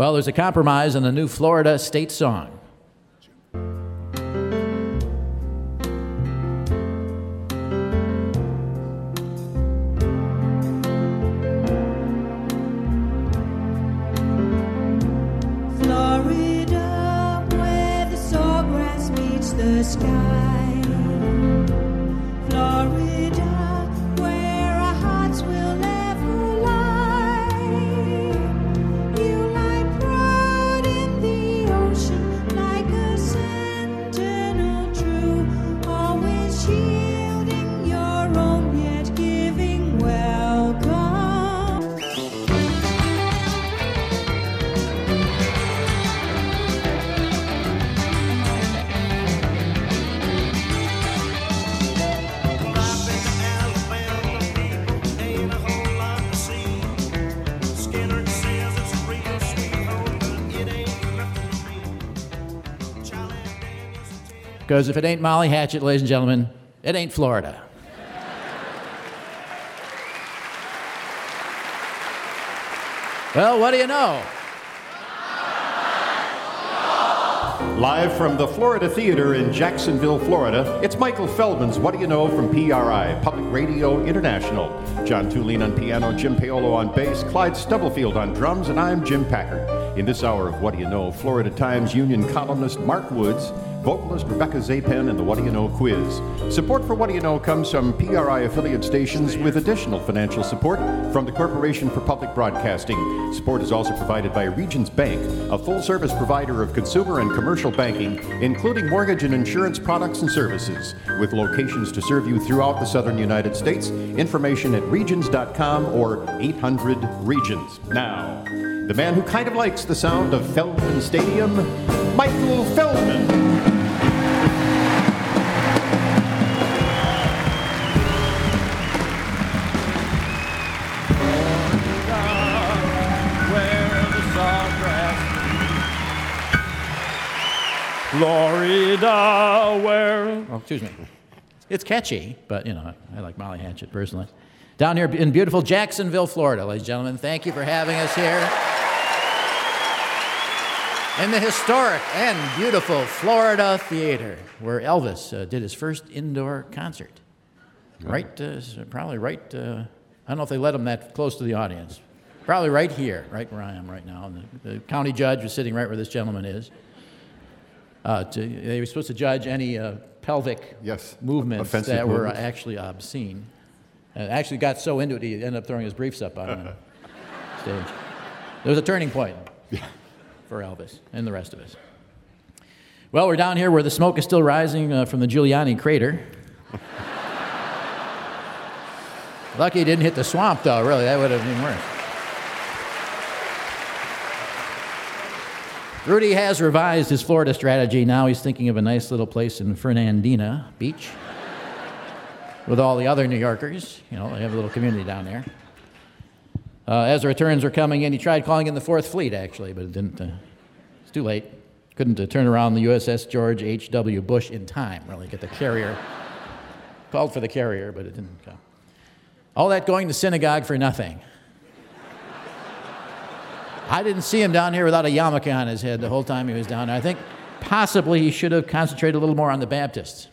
Well, there's a compromise on the new Florida state song. Because if it ain't Molly Hatchet, ladies and gentlemen, it ain't Florida. well, what do you know? Live from the Florida Theater in Jacksonville, Florida, it's Michael Feldman's What Do You Know from PRI, Public Radio International. John Thulin on piano, Jim Paolo on bass, Clyde Stubblefield on drums, and I'm Jim Packard. In this hour of What Do You Know, Florida Times Union columnist Mark Woods, vocalist Rebecca Zapen, and the What Do You Know quiz. Support for What Do You Know comes from PRI affiliate stations with additional financial support from the Corporation for Public Broadcasting. Support is also provided by Regions Bank, a full service provider of consumer and commercial banking, including mortgage and insurance products and services, with locations to serve you throughout the southern United States. Information at regions.com or 800 Regions. Now, the man who kind of likes the sound of Feldman Stadium, Michael Feldman. Florida, where. Oh, excuse me. It's catchy, but you know, I like Molly Hatchet personally. Down here in beautiful Jacksonville, Florida, ladies and gentlemen, thank you for having us here. In the historic and beautiful Florida Theater, where Elvis uh, did his first indoor concert. Right, uh, probably right, uh, I don't know if they let him that close to the audience. Probably right here, right where I am right now. And the, the county judge was sitting right where this gentleman is. Uh, to, they were supposed to judge any uh, pelvic Yes, movements that were movements. actually obscene. And actually got so into it, he ended up throwing his briefs up on the stage. There was a turning point for Elvis and the rest of us. Well, we're down here where the smoke is still rising uh, from the Giuliani crater. Lucky he didn't hit the swamp, though, really. That would have been worse. Rudy has revised his Florida strategy. Now he's thinking of a nice little place in Fernandina Beach with all the other New Yorkers. You know, they have a little community down there. Uh, as the returns were coming in, he tried calling in the Fourth Fleet, actually, but it didn't. Uh, it's too late. Couldn't uh, turn around the USS George H.W. Bush in time, really, get the carrier. Called for the carrier, but it didn't come. All that going to synagogue for nothing. I didn't see him down here without a yarmulke on his head the whole time he was down there. I think possibly he should have concentrated a little more on the Baptists.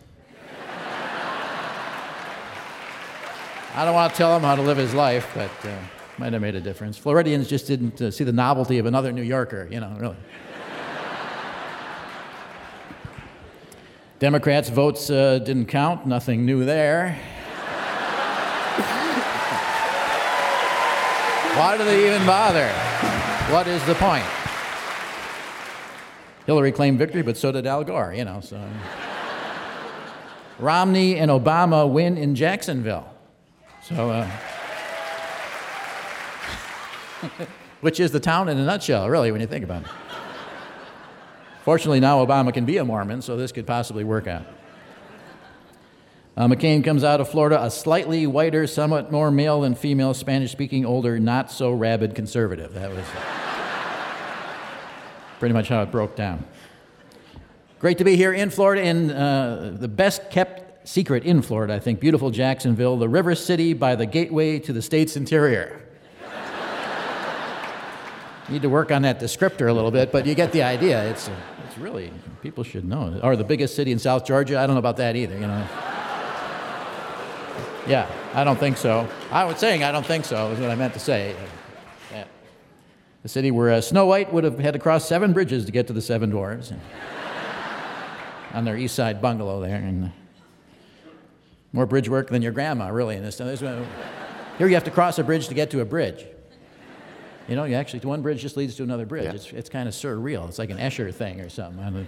I don't want to tell him how to live his life, but uh, might have made a difference. Floridians just didn't uh, see the novelty of another New Yorker, you know, really. Democrats' votes uh, didn't count, nothing new there. Why do they even bother? What is the point? Hillary claimed victory, but so did Al Gore, you know, so. Romney and Obama win in Jacksonville. So, uh, which is the town in a nutshell, really, when you think about it. Fortunately, now Obama can be a Mormon, so this could possibly work out. Uh, McCain comes out of Florida, a slightly whiter, somewhat more male than female, Spanish speaking, older, not so rabid conservative. That was pretty much how it broke down. Great to be here in Florida, in uh, the best kept secret in Florida, I think, beautiful Jacksonville, the river city by the gateway to the state's interior. Need to work on that descriptor a little bit, but you get the idea. It's, it's really, people should know. Or the biggest city in South Georgia? I don't know about that either, you know. Yeah, I don't think so. I was saying I don't think so, is what I meant to say. Yeah. The city where uh, Snow White would have had to cross seven bridges to get to the Seven Dwarves. And on their east side bungalow there. And uh, more bridge work than your grandma, really, in this. There's, here you have to cross a bridge to get to a bridge. You know, you actually, one bridge just leads to another bridge. Yeah. It's, it's kind of surreal. It's like an Escher thing or something.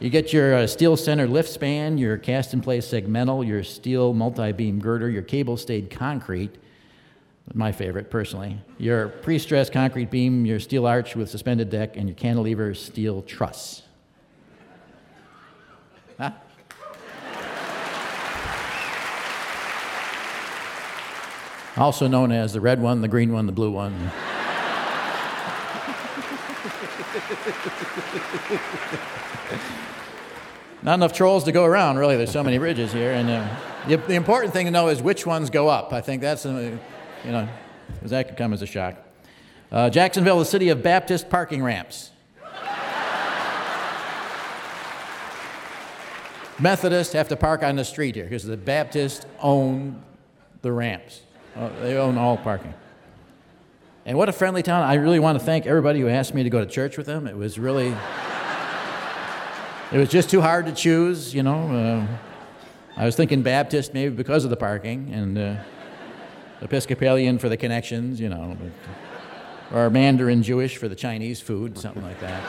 You get your uh, steel center lift span, your cast in place segmental, your steel multi beam girder, your cable stayed concrete, my favorite personally, your pre stressed concrete beam, your steel arch with suspended deck, and your cantilever steel truss. Huh? Also known as the red one, the green one, the blue one. Not enough trolls to go around, really. There's so many bridges here. And uh, the, important thing to know is which ones go up. I think that's, uh, you know, because that could come as a shock. Uh, Jacksonville, the city of Baptist parking ramps. Methodists have to park on the street here because the Baptists own the ramps. Uh, they own all parking. And what a friendly town. I really want to thank everybody who asked me to go to church with them. It was really, it was just too hard to choose, you know. Uh, I was thinking Baptist maybe because of the parking, and uh, Episcopalian for the connections, you know, but, or Mandarin Jewish for the Chinese food, something like that.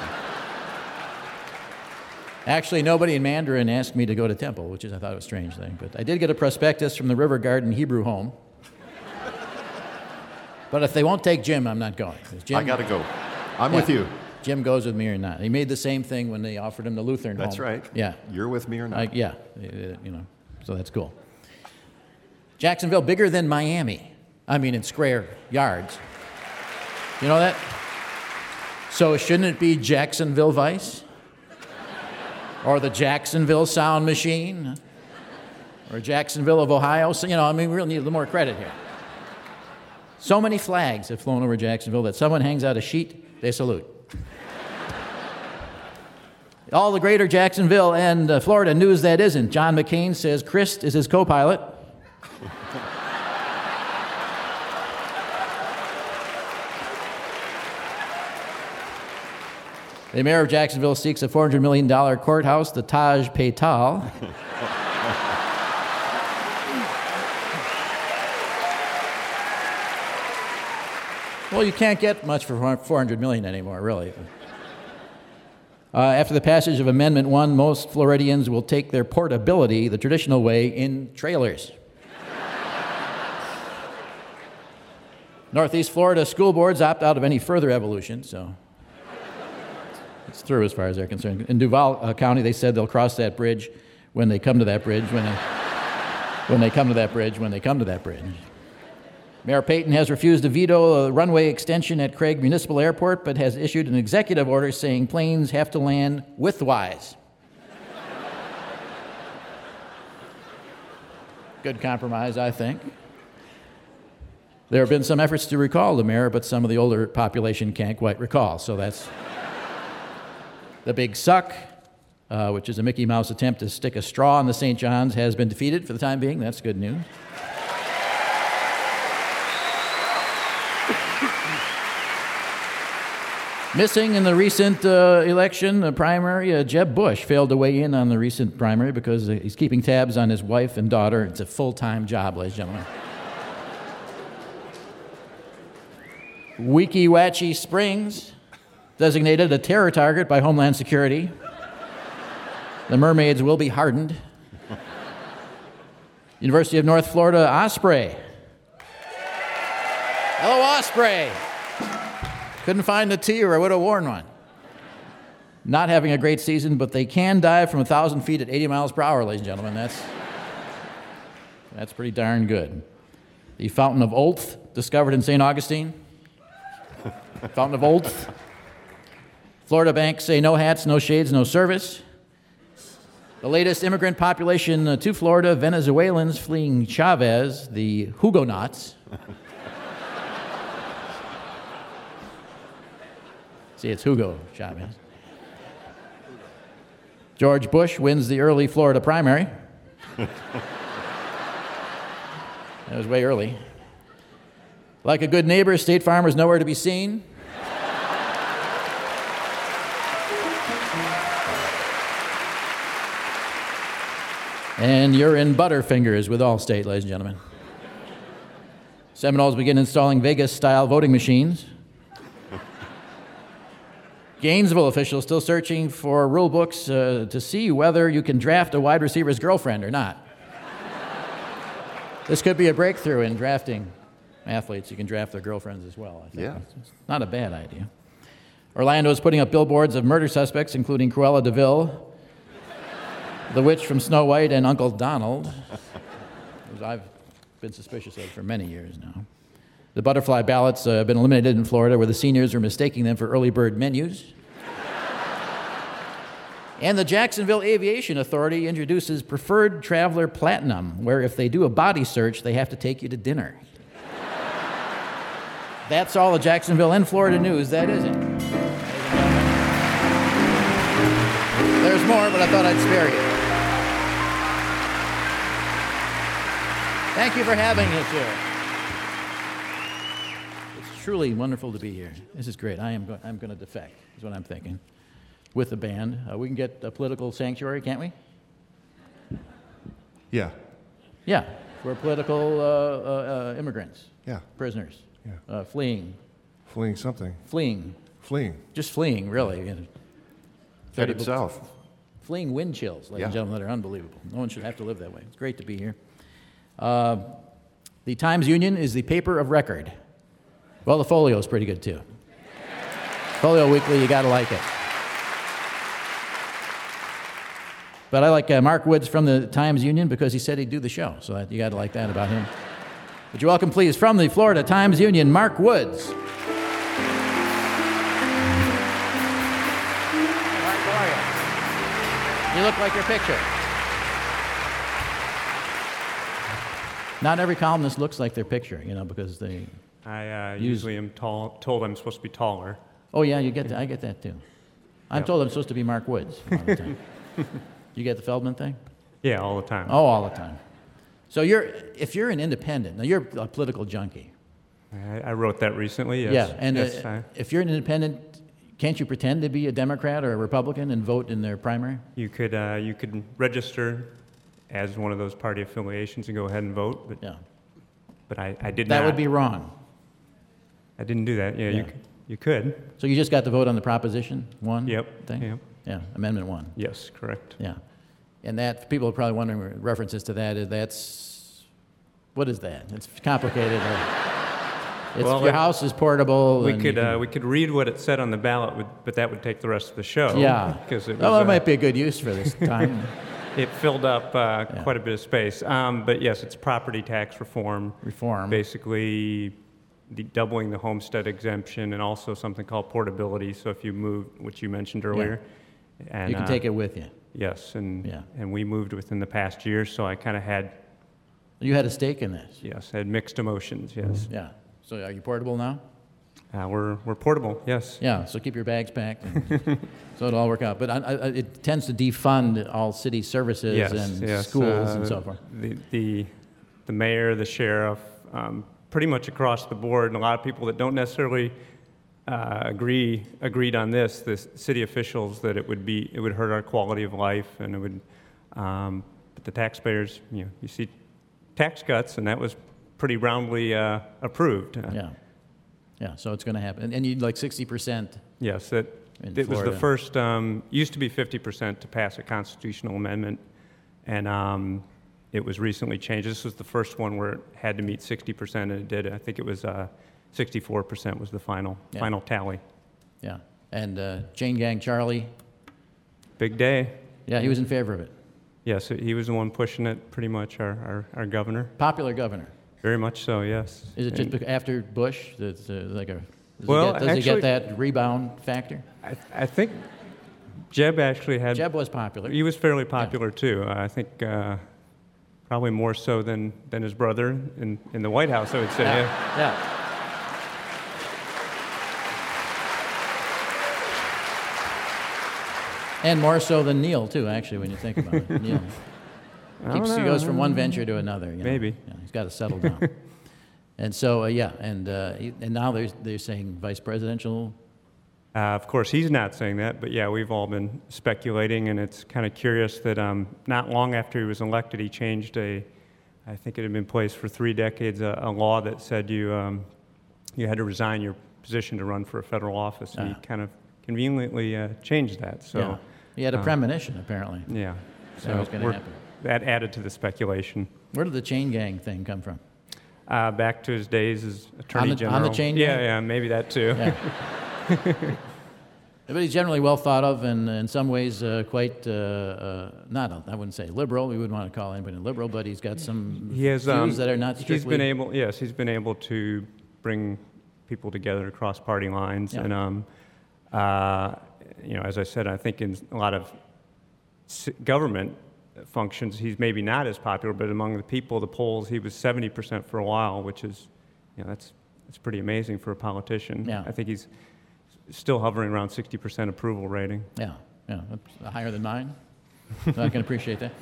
Actually, nobody in Mandarin asked me to go to temple, which is, I thought, was a strange thing. But I did get a prospectus from the River Garden Hebrew Home. but if they won't take Jim, I'm not going. Jim, I got to go. I'm Yeah. with you. Jim goes with me or not. He made the same thing when they offered him the Lutheran That's home. right. Yeah. You're with me or not? Yeah, uh, you know, so that's cool. Jacksonville, bigger than Miami. I mean, in square yards. You know that? So shouldn't it be Jacksonville Vice? Or the Jacksonville Sound Machine? Or Jacksonville of Ohio? So, you know, I mean, we really need a little more credit here. So many flags have flown over Jacksonville that someone hangs out a sheet, they salute. All the greater Jacksonville and uh, Florida news that isn't. John McCain says Christ is his co pilot. the mayor of Jacksonville seeks a $400 million courthouse, the Taj Patal. well, you can't get much for 400 million anymore, really. Uh, after the passage of Amendment 1, most Floridians will take their portability the traditional way in trailers. Northeast Florida school boards opt out of any further evolution, so it's through as far as they're concerned. In Duval uh, County, they said they'll cross that bridge when they come to that bridge, when they, when they come to that bridge, when they come to that bridge. Mayor Peyton has refused to veto a runway extension at Craig Municipal Airport, but has issued an executive order saying planes have to land widthwise. Good compromise, I think. There have been some efforts to recall the mayor, but some of the older population can't quite recall, so that's the big suck, uh, which is a Mickey Mouse attempt to stick a straw in the St. John's, has been defeated for the time being. That's good news. Missing in the recent uh, election uh, primary, uh, Jeb Bush failed to weigh in on the recent primary because uh, he's keeping tabs on his wife and daughter. It's a full time job, ladies and gentlemen. Weeki Wachee Springs, designated a terror target by Homeland Security. The mermaids will be hardened. University of North Florida, Osprey. Hello, Osprey. Couldn't find the tee or I would have worn one. Not having a great season, but they can dive from 1,000 feet at 80 miles per hour, ladies and gentlemen. That's, that's pretty darn good. The Fountain of Olth, discovered in St. Augustine. Fountain of Olth. Florida banks say no hats, no shades, no service. The latest immigrant population uh, to Florida Venezuelans fleeing Chavez, the Hugonots. See, it's Hugo Chavez. George Bush wins the early Florida primary. that was way early. Like a good neighbor, State Farm is nowhere to be seen. And you're in Butterfingers with Allstate, ladies and gentlemen. Seminoles begin installing Vegas style voting machines. Gainesville officials still searching for rule books uh, to see whether you can draft a wide receiver's girlfriend or not. this could be a breakthrough in drafting athletes. You can draft their girlfriends as well. I think. Yeah. It's not a bad idea. Orlando is putting up billboards of murder suspects, including Cruella de Vil, the witch from Snow White, and Uncle Donald. As I've been suspicious of for many years now. The butterfly ballots uh, have been eliminated in Florida, where the seniors are mistaking them for early bird menus. and the Jacksonville Aviation Authority introduces Preferred Traveler Platinum, where if they do a body search, they have to take you to dinner. That's all the Jacksonville and Florida news. That is it. There's more, but I thought I'd spare you. Thank you for having us here. Truly wonderful to be here. This is great. I am go- I'm going to defect, is what I'm thinking, with the band. Uh, we can get a political sanctuary, can't we? Yeah. Yeah, we're political uh, uh, uh, immigrants, Yeah. prisoners, Yeah. uh, fleeing, Fleeing something. fleeing, Fleeing. just fleeing, really. You know. Headed south. Fleeing wind chills, ladies Yeah. and gentlemen, that are unbelievable. No one should have to live that way. It's great to be here. Uh, the Times Union is the paper of record. Well, the folio is pretty good too. folio Weekly, you got to like it. But I like uh, Mark Woods from the Times Union because he said he'd do the show, so that, you got to like that about him. Would you welcome, please, from the Florida Times Union, Mark Woods. You look like your picture. Not every columnist looks like their picture, you know, because they. I uh, Use- usually am tall, told I'm supposed to be taller. Oh yeah, you get that. I get that too. I'm Yep. told I'm supposed to be Mark Woods. a lot of the time. you get the Feldman thing? Yeah, all the time. Oh, all the time. So you're, if you're an independent, now you're a political junkie. I, I wrote that recently. Yes. Yeah, and yes, uh, I- if you're an independent, can't you pretend to be a Democrat or a Republican and vote in their primary? you could uh, you could register as one of those party affiliations and go ahead and vote, but Yeah. but I, I did not That not. would be wrong. I didn't do that. Yeah, Yeah. you c- you could. So you just got to vote on the Proposition One Yep, thing? yep. Yeah, Amendment One. Yes, correct. Yeah. And that, people are probably wondering, references to that, is that's, what is that? It's complicated. or- It's, Well, your it- house is portable. We and could can- uh, we could read what it said on the ballot, would- but that would take the rest of the show. Yeah. because it was, that uh, might be a good use for this time. it filled up uh, quite a bit of space. Um, but yes, it's property tax reform. Reform. Basically, the doubling the homestead exemption and also something called portability. So if you move, which you mentioned earlier, and You can uh, take it with you. Yes, and Yeah. and we moved within the past year, so I kind of had You had a stake in this. yes, had mixed emotions. Yes, Yeah. So are you portable now? uh, we're we're portable. Yes. Yeah, so keep your bags packed. and- so it'll all work out. But I, I, it tends to defund all city services Yes, and yes, schools uh, and so forth. The, the, the mayor, the sheriff, um, pretty much across the board, and a lot of people that don't necessarily uh, agree agreed on this. The city officials that it would be it would hurt our quality of life, and it would. Um, but the taxpayers, you know, you see tax cuts, and that was pretty roundly uh, approved. Yeah. Yeah, so it's going to happen. And, and you'd like 60%. Yes, that, it was the first, um, used to be 50% to pass a constitutional amendment, and um, it was recently changed. This was the first one where it had to meet 60%, and it did. I think it was uh, 64% was the final, Yeah. final tally. Yeah. And uh, Chain Gang Charlie, Big day. yeah, he was in favor of it. Yes, he was the one pushing it, pretty much, our, our, our governor. Popular governor. Very much so, yes. Is it just And after Bush that's uh, like a. Does, Well, he get, does he get that rebound factor? I, I think Jeb actually had Jeb was popular. He was fairly popular too. Uh, I think uh, probably more so than, than his brother in, in the White House, I would say. Yeah. yeah. And more so than Neil, too, actually, when you think about it. Neil keeps, he goes from one venture to another. you know. Maybe. Yeah, he's got to settle down. and so, uh, yeah, and, uh, he- and now they're, they're saying vice presidential. Uh, of course, he's not saying that, but yeah, we've all been speculating, and it's kind of curious that um, not long after he was elected, he changed a, I think it had been in place for three decades, a, a law that said you, um, you had to resign your position to run for a federal office, and Ah. he kind of conveniently uh, changed that. So, yeah. He had a uh, premonition, apparently. yeah, That was gonna happen. that added to the speculation. Where did the chain gang thing come from? Uh, back to his days as attorney the- general. on the chain Yeah, gang? yeah, maybe that too. Yeah. but he's generally well thought of and in some ways uh, quite, uh, uh, not, I wouldn't say liberal. We wouldn't want to call anybody liberal, but he's got some He has views um, that are not strictly. He's been able, yes, he's been able to bring people together across party lines, Yeah. and um, uh, you know, as I said, I think in a lot of government functions, he's maybe not as popular, but among the people, the polls, he was 70% for a while, which is, you know, that's that's pretty amazing for a politician. Yeah. I think he's still hovering around 60% approval rating. Yeah, yeah, that's higher than mine. So I can appreciate that.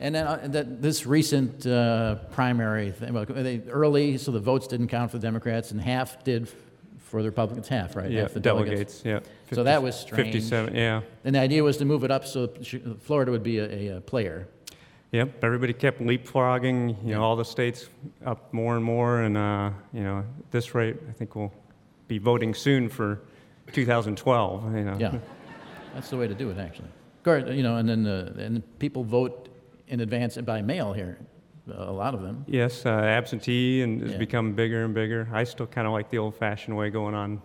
And then uh, that, this recent uh, primary thing, well, they early, so the votes didn't count for the Democrats, and half did for the Republicans, half, right? Yeah, half the delegates. Yeah. So that was strange. 57. Yeah. And the idea was to move it up so Florida would be a, a, player. Yep, everybody kept leapfrogging, you know, all the states up more and more, and, uh, you know, at this rate, I think we'll be voting soon for 2012, you know. Yeah, that's the way to do it, actually. Of course, you know, and then uh, and people vote in advance and by mail here, a lot of them. Yes, uh, absentee and has Yeah. become bigger and bigger. I still kind of like the old-fashioned way going on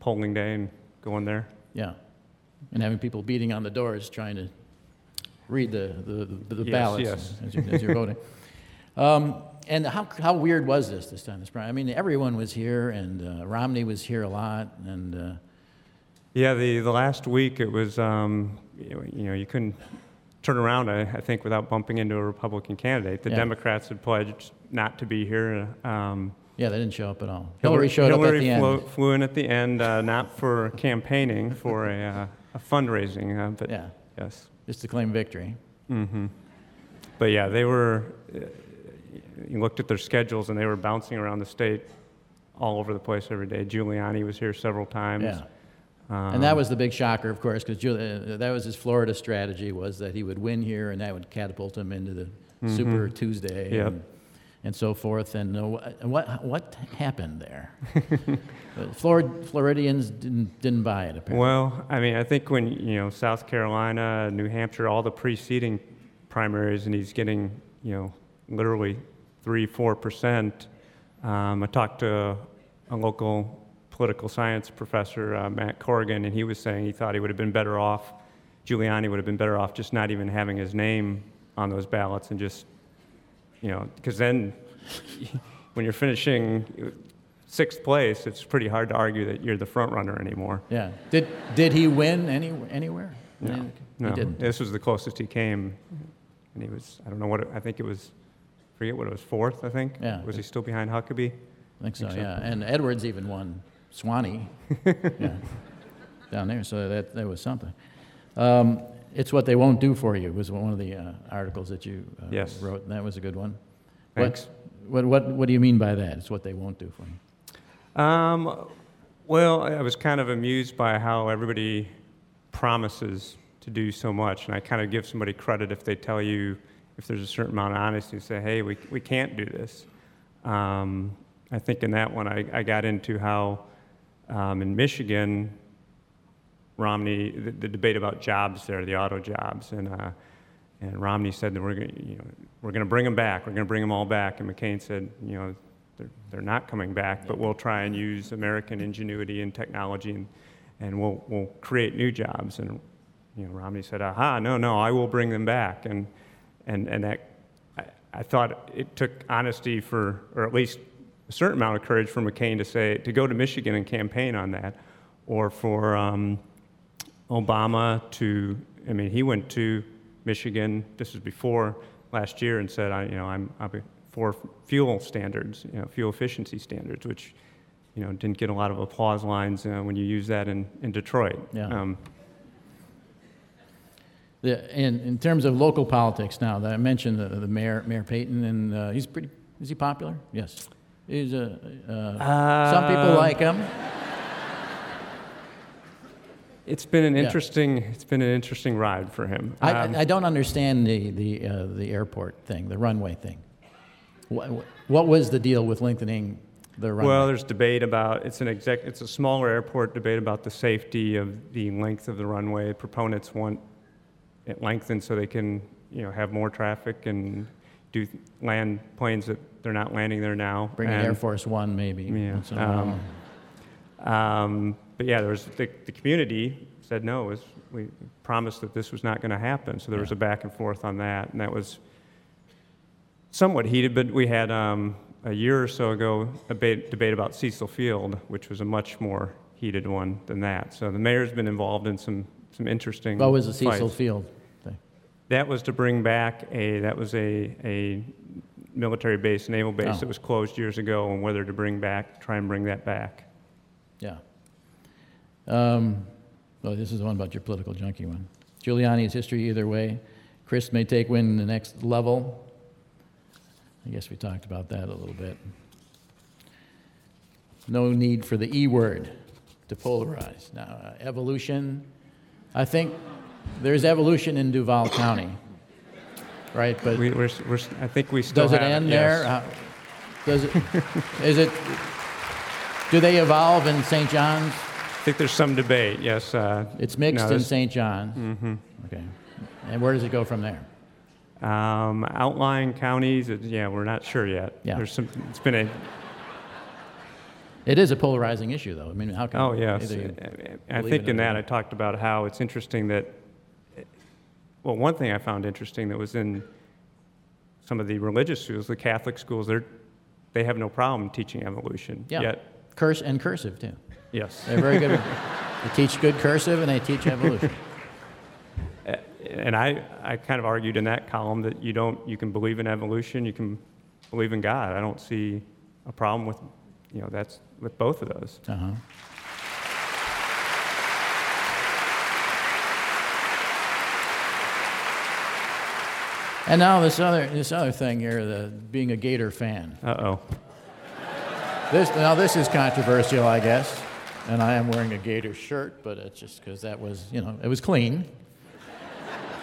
polling day and going there. Yeah, and having people beating on the doors trying to read the, the, the Yes, ballots yes. As, you're, as you're voting. Um, and how, how weird was this this time? This? I mean, everyone was here, and uh, Romney was here a lot, and uh, Yeah, the, the last week it was, um, you, know, you know, you couldn't turn around, I, I think, without bumping into a Republican candidate. The Yeah. Democrats had pledged not to be here. Um, yeah, they didn't show up at all. Hillary showed up at Hillary the end. flew, flew in at the end, uh, not for campaigning, for a, uh, a fundraising, uh, but Yeah, yes. just to claim victory. Mm-hmm. But yeah, they were. Uh, you looked at their schedules, and they were bouncing around the state, all over the place every day. Giuliani was here several times. Yeah. Um, And that was the big shocker, of course, because that was his Florida strategy was that he would win here, and that would catapult him into the Super Tuesday Mm-hmm. Yep. and, and so forth. And uh, what what happened there? Uh, Flor- Floridians didn't didn't buy it apparently. Well, I mean, I think when you know South Carolina, New Hampshire, all the preceding primaries, and he's getting you know literally three, four percent. Um, I talked to a local political science professor, uh, Matt Corrigan, and he was saying he thought he would have been better off. Giuliani would have been better off just not even having his name on those ballots and just, you know, because then when you're finishing sixth place, it's pretty hard to argue that you're the front runner anymore. yeah. Did did he win any, anywhere? No, Any- no. He didn't. This was the closest he came, and he was, I don't know what, it- I think it was, forget what it was, fourth, I think? Yeah. Was he still behind Huckabee? I think so, Think so. yeah. And Edwards even won Suwannee yeah, down there, so that, that was something. Um, it's what they won't do for you was one of the uh, articles that you uh, Yes. wrote, and that was a good one. Thanks. What, what, what, what do you mean by that? It's what they won't do for you. Um, well, I was kind of amused by how everybody promises to do so much, and I kind of give somebody credit if they tell you, if there's a certain amount of honesty, say, hey, we, we can't do this. Um, I think in that one, I, I got into how um, in Michigan, Romney, the, the debate about jobs there, the auto jobs, and uh, and Romney said that we're going, you know, we're to bring them back. We're going to bring them all back. And McCain said, you know, they're, they're not coming back, but we'll try and use American ingenuity and technology, and and we'll we'll create new jobs. And you know, Romney said, aha, no, no, I will bring them back. And and and that, I, I thought it took honesty for, or at least a certain amount of courage for McCain to say to go to Michigan and campaign on that, or for um, Obama to, I mean, he went to Michigan, this was before last year, and said, I, you know, I'm, I'm for fuel standards, you know, fuel efficiency standards, which, you know, didn't get a lot of applause lines uh, when you use that in, in Detroit. Yeah. Um, The, in, in terms of local politics now, that I mentioned the, the mayor, Mayor Peyton, and uh, he's pretty, is he popular? Yes. He's a, uh, some people Um, like him. It's been an Yeah. interesting. It's been an interesting ride for him. I, Um, I don't understand the, the, uh, the airport thing, the runway thing. What, what was the deal with lengthening the runway? Well, there's debate about it's an exec, it's a smaller airport. Debate about the safety of the length of the runway. Proponents want it lengthened so they can, you know, have more traffic and do land planes that they're not landing there now. Bring in And- Air Force One, maybe. Yeah, once in a while. um, Um, but yeah, there was the, the community said no. Was we promised that this was not going to happen, so there was a back and forth on that, and that was somewhat heated. But we had um, a year or so ago a ba- debate about Cecil Field, which was a much more heated one than that. So the mayor's been involved in some some interesting. what was the Cecil fights. Field thing? That was to bring back a, that was a, a military base, naval base Oh. that was closed years ago, and whether to bring back, try and bring that back. Yeah. Um, well, this is the one about your political junkie one. Giuliani's history either way. Crist may take win in the next level. I guess we talked about that a little bit. No need for the E word to polarize. Now, uh, evolution, I think there's evolution in Duval County, right? But We, we're, we're, I think we still does it end yes. there? How- Does it, is it, do they evolve in St. John's? I think there's some debate, yes. uh, It's mixed no, in St. John's. Mm-hmm. Okay. And where does it go from there? Um, outlying counties, yeah, we're not sure yet. Yeah. There's some, it's been a, It is a polarizing issue, though. I mean, how can oh, yes. I think in that. I talked about how it's interesting that, well, one thing I found interesting that was in some of the religious schools, the Catholic schools, they're, they have no problem teaching evolution. Yeah. Yet, curse and cursive too. yes. They're very good. they teach good cursive and they teach evolution. And I, I kind of argued in that column that you don't, you can believe in evolution, you can believe in God. I don't see a problem with, you know, that's with both of those. Uh-huh. And now this other this other thing here, the being a Gator fan. Uh-oh. This now this is controversial, I guess. And I am wearing a Gator shirt, but it's just because that was, you know, it was clean.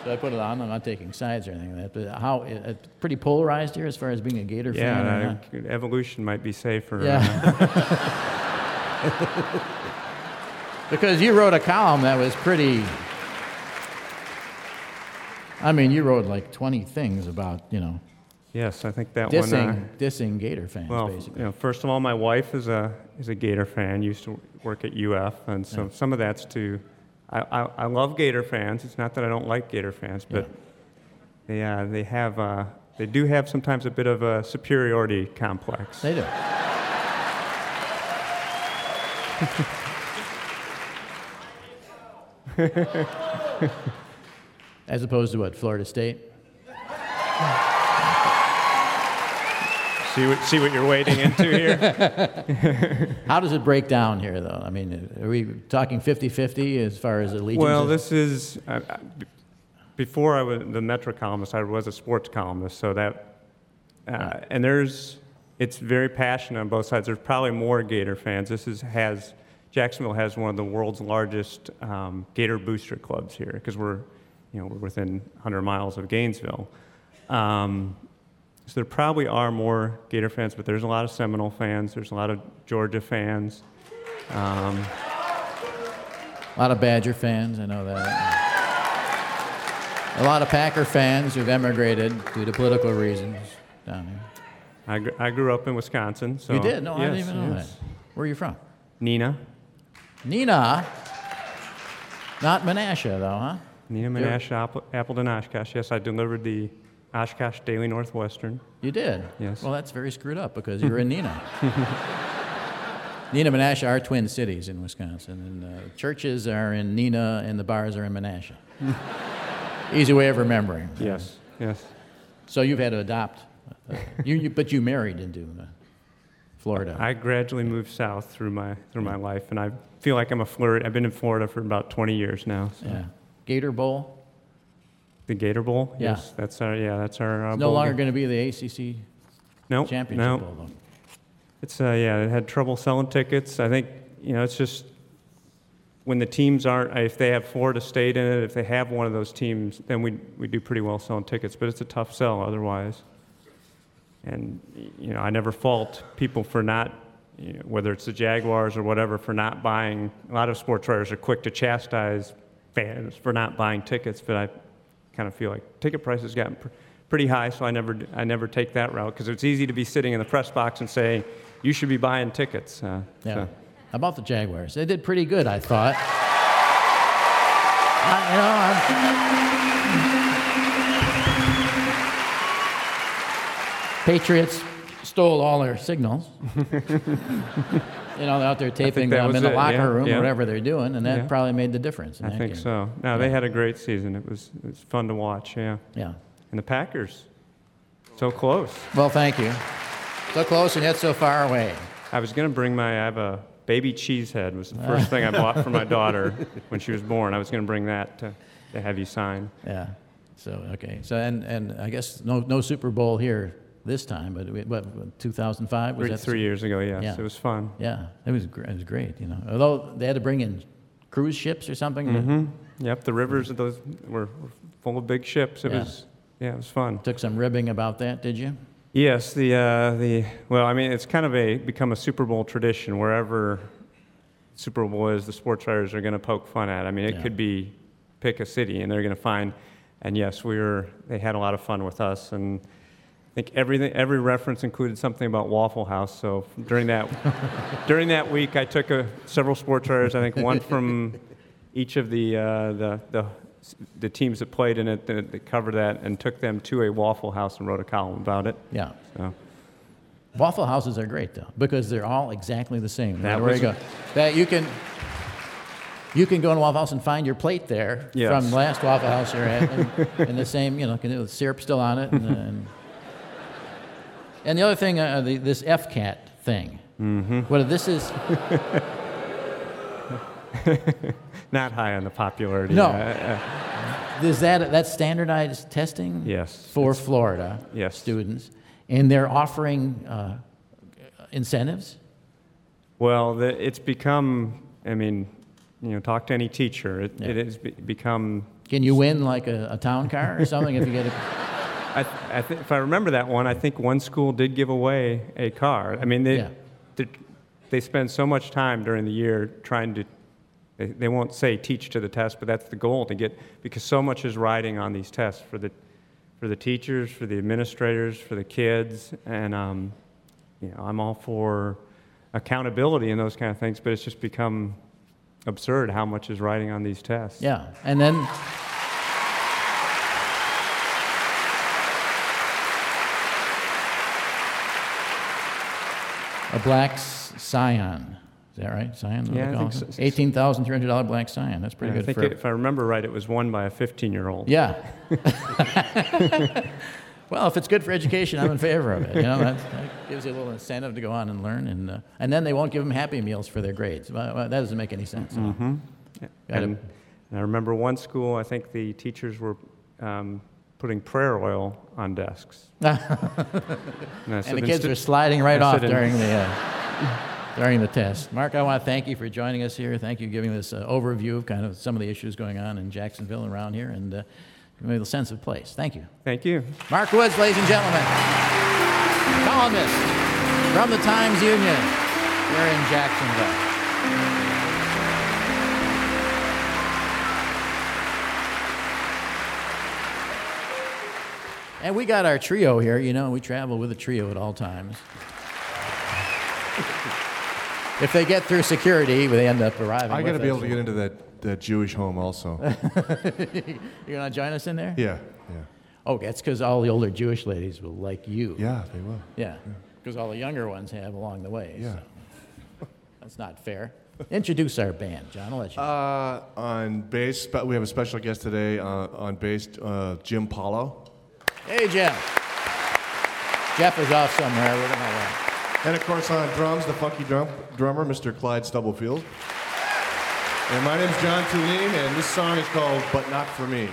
So I put it on. I'm not taking sides or anything like that. But how it's pretty polarized here as far as being a Gator fan. Yeah. Evolution might be safer. Yeah. because you wrote a column that was pretty. I mean, you wrote like 20 things about, you know, yes, I think that dissing, one. dissing Gator fans, Uh, well, basically. you know, first of all, my wife is a is a Gator fan. Used to work at UF, and so some of that's to. I, I, I love Gator fans. It's not that I don't like Gator fans, but they uh, they have uh, they do have sometimes a bit of a superiority complex. They do. As opposed to what, Florida State? See what see what you're wading into here. How does it break down here, though? I mean, are we talking 50 50 as far as allegiance? Well, this is, uh, b- before I was the Metro columnist, I was a sports columnist, so that, uh, and there's, it's very passionate on both sides. There's probably more Gator fans. This is, has, Jacksonville has one of the world's largest um, Gator booster clubs here, because we're, you know, we're within 100 miles of Gainesville. Um, so there probably are more Gator fans, but there's a lot of Seminole fans, there's a lot of Georgia fans. Um, A lot of Badger fans, I know that. A lot of Packer fans who've emigrated due to political reasons down here. I, gr- I grew up in Wisconsin, so you did? No, I didn't even know yes. that. Where are you from? Neenah, Neenah. Not Menasha, though, huh? Neenah Menasha, Apple, Appleton, Oshkosh. Yes, I delivered the Oshkosh Daily Northwestern. You did? Yes. Well, that's very screwed up because you're in Neenah. Neenah and Menasha are twin cities in Wisconsin, and uh, churches are in Neenah and the bars are in Menasha. Easy way of remembering. Yes, yes. So you've had to adopt, uh, you, you, but you married into uh, Florida. I gradually moved south through my through my life, and I feel like I'm a Florida. I've been in Florida for about 20 years now. So. yeah. Gator Bowl. The Gator Bowl. Yeah. Yes, that's our. Yeah, that's our. Uh, It's no longer going to be the ACC Nope, championship no. bowl, though. It's uh, yeah, it had trouble selling tickets. I think you know it's just when the teams aren't. If they have Florida State in it, if they have one of those teams, then we we do pretty well selling tickets. But it's a tough sell otherwise. And you know, I never fault people for not, you know, whether it's the Jaguars or whatever, for not buying. A lot of sports writers are quick to chastise fans for not buying tickets, but I kind of feel like ticket prices gotten pr- pretty high, so I never I never take that route because it's easy to be sitting in the press box and say you should be buying tickets. Uh, Yeah. so- How about the Jaguars? They did pretty good, I thought. I, you know, Patriots stole all their signals. you know, out there taping them in the it, locker yeah, room, yeah. whatever they're doing, and that Yeah. probably made the difference. In I think game. so. No, they had a great season. It was it was fun to watch. Yeah, Yeah. and the Packers, so close. Well, thank you. So close and yet so far away. I was going to bring my, I have a baby cheese head, was the first thing I bought for my daughter when she was born. I was going to bring that to, to have you sign. Yeah. So okay. So and and I guess no no Super Bowl here this time, but what 2005 was Three, that? three years ago, yes. Yeah. It was fun. Yeah, it was gr- it was great. You know, although they had to bring in cruise ships or something. that hmm Yep, the rivers of those were, were full of big ships. It Yeah. was, yeah, it was fun. Took some ribbing about that, did you? Yes, the uh, the well, I mean, it's kind of a become a Super Bowl tradition. Wherever Super Bowl is, the sports writers are going to poke fun at. I mean, it Yeah. could be pick a city, and they're going to find. And yes, we were. They had a lot of fun with us, and think everything, every reference included something about Waffle House. So during that during that week, I took a, several sports writers. I think one from each of the uh, the the the teams that played in it that, that covered that, and took them to a Waffle House and wrote a column about it. Yeah. So. Waffle houses are great though because they're all exactly the same. no That where you go, that you can. You can go in a Waffle House and find your plate there Yes. from the last Waffle House you're at, and, and the same, you know, can the syrup still on it, and, and, and the other thing, uh, the, this FCAT thing. Mm-hmm. What this is? Not high on the popularity. No. Uh, uh, Is that that's standardized testing? Yes. For Florida Yes. students, and they're offering uh, incentives. well, the, it's become. I mean, you know, talk to any teacher. It, it has be, become. Can you win like a, a town car or something if you get a? I, th- I th- if I remember that one, I think one school did give away a car. I mean, they Yeah. they, they spend so much time during the year trying to. They, they won't say teach to the test, but that's the goal to get because so much is riding on these tests for the for the teachers, for the administrators, for the kids, and um, you know, I'm all for accountability and those kind of things, but it's just become absurd how much is riding on these tests. Yeah, and then. A black scion. Is that right? Scion? Yeah, I think so. Eighteen thousand three hundred dollar black scion. That's pretty I good think for. it- if I remember right, it was won by a 15-year-old. Yeah. well, if it's good for education, I'm in favor of it. You know, that, that gives you a little incentive to go on and learn, and uh, and then they won't give them Happy Meals for their grades. Well, well, that doesn't make any sense. Mm-hmm. Gotta- And, and I remember one school, I think the teachers were um, putting prayer oil on desks. and And the kids "Instead- are sliding right off during the uh, during the test. Mark, I want to thank you for joining us here. Thank you for giving this uh, overview of kind of some of the issues going on in Jacksonville and around here, and uh, giving me the sense of place. Thank you. Thank you. Mark Woods, ladies and gentlemen, columnist from the Times Union here in Jacksonville. And we got our trio here. You know, we travel with a trio at all times. if they get through security, they end up arriving. I got to be able to get into that, that Jewish home also. You're gonna join us in there? yeah, yeah. Oh, that's because all the older Jewish ladies will like you. Yeah, they will. Yeah, because all the younger ones have along the way. Yeah. so That's not fair. Introduce our band, John. I'll let you. Uh, on bass, but we have a special guest today uh, on bass, uh, Jim Paulo. Hey, Jeff. Jeff is off somewhere. We don't know where. And of course on drums, the funky drum, drummer, Mr. Clyde Stubblefield. And my name's John Thulin, and this song is called But Not For Me.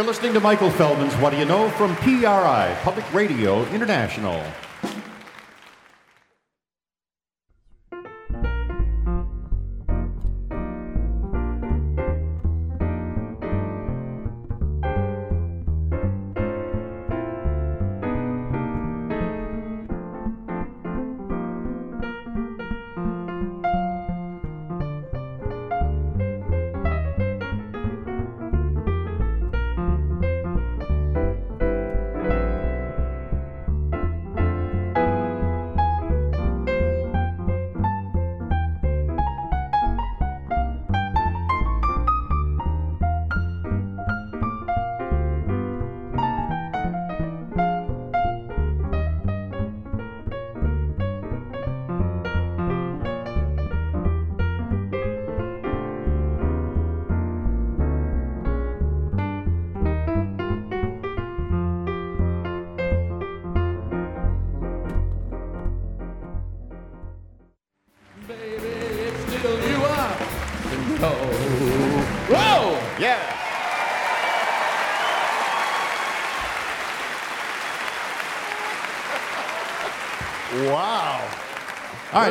You're listening to Michael Feldman's What Do You Know from PRI, Public Radio International.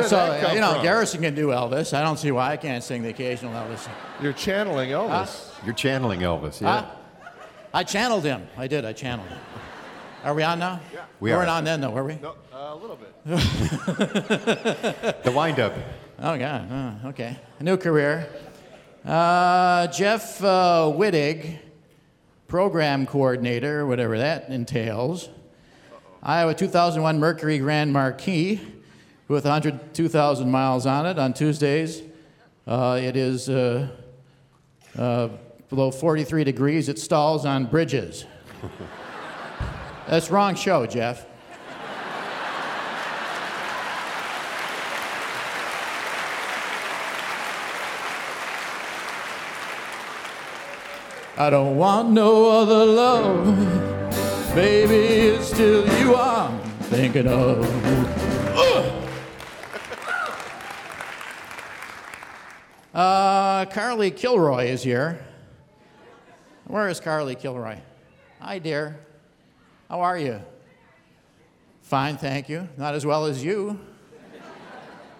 All right, did so that uh, come you know from? Garrison can do Elvis. I don't see why I can't sing the occasional Elvis. You're channeling Elvis. You're channeling Elvis, yeah? Huh? I channeled him. I did. I channeled him. Are we on now? Yeah. We we are. weren't on then, though, were we? No, uh, a little bit. The windup. Oh, God. Oh, okay. A new career. Uh, Jeff uh, Wittig, program coordinator, whatever that entails. Iowa 2001 Mercury Grand Marquis with 102,000 miles on it on Tuesdays. Uh, it is uh, uh, below 43 degrees. It stalls on bridges. That's wrong show, Jeff. I don't want no other love. Baby, it's still you I'm thinking of. Uh, Carly Kilroy is here. Where is Carly Kilroy? Hi, dear. How are you? Fine, thank you. Not as well as you.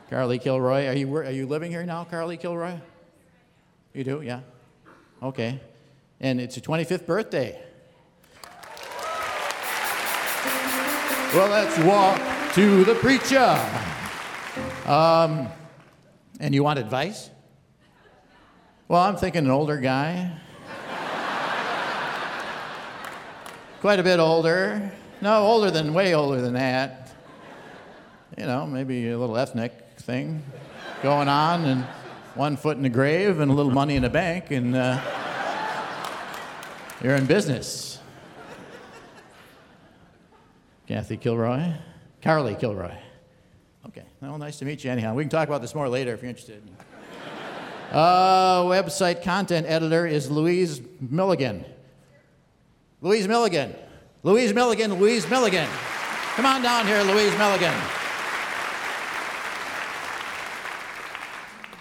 Carly Kilroy, are you, are you living here now, Carly Kilroy? You do, yeah. Okay. And it's your 25th birthday. Well, let's walk to the preacher. Um, and you want advice? Well, I'm thinking an older guy. Quite a bit older. No, older than, way older than that. You know, maybe a little ethnic thing going on, and one foot in the grave and a little money in the bank, and uh, you're in business. Kathy Kilroy. Carly Kilroy. Okay. Well, nice to meet you anyhow. We can talk about this more later if you're interested. Uh, website content editor is Louise Milligan. Louise Milligan. Louise Milligan, Louise Milligan. Come on down here, Louise Milligan.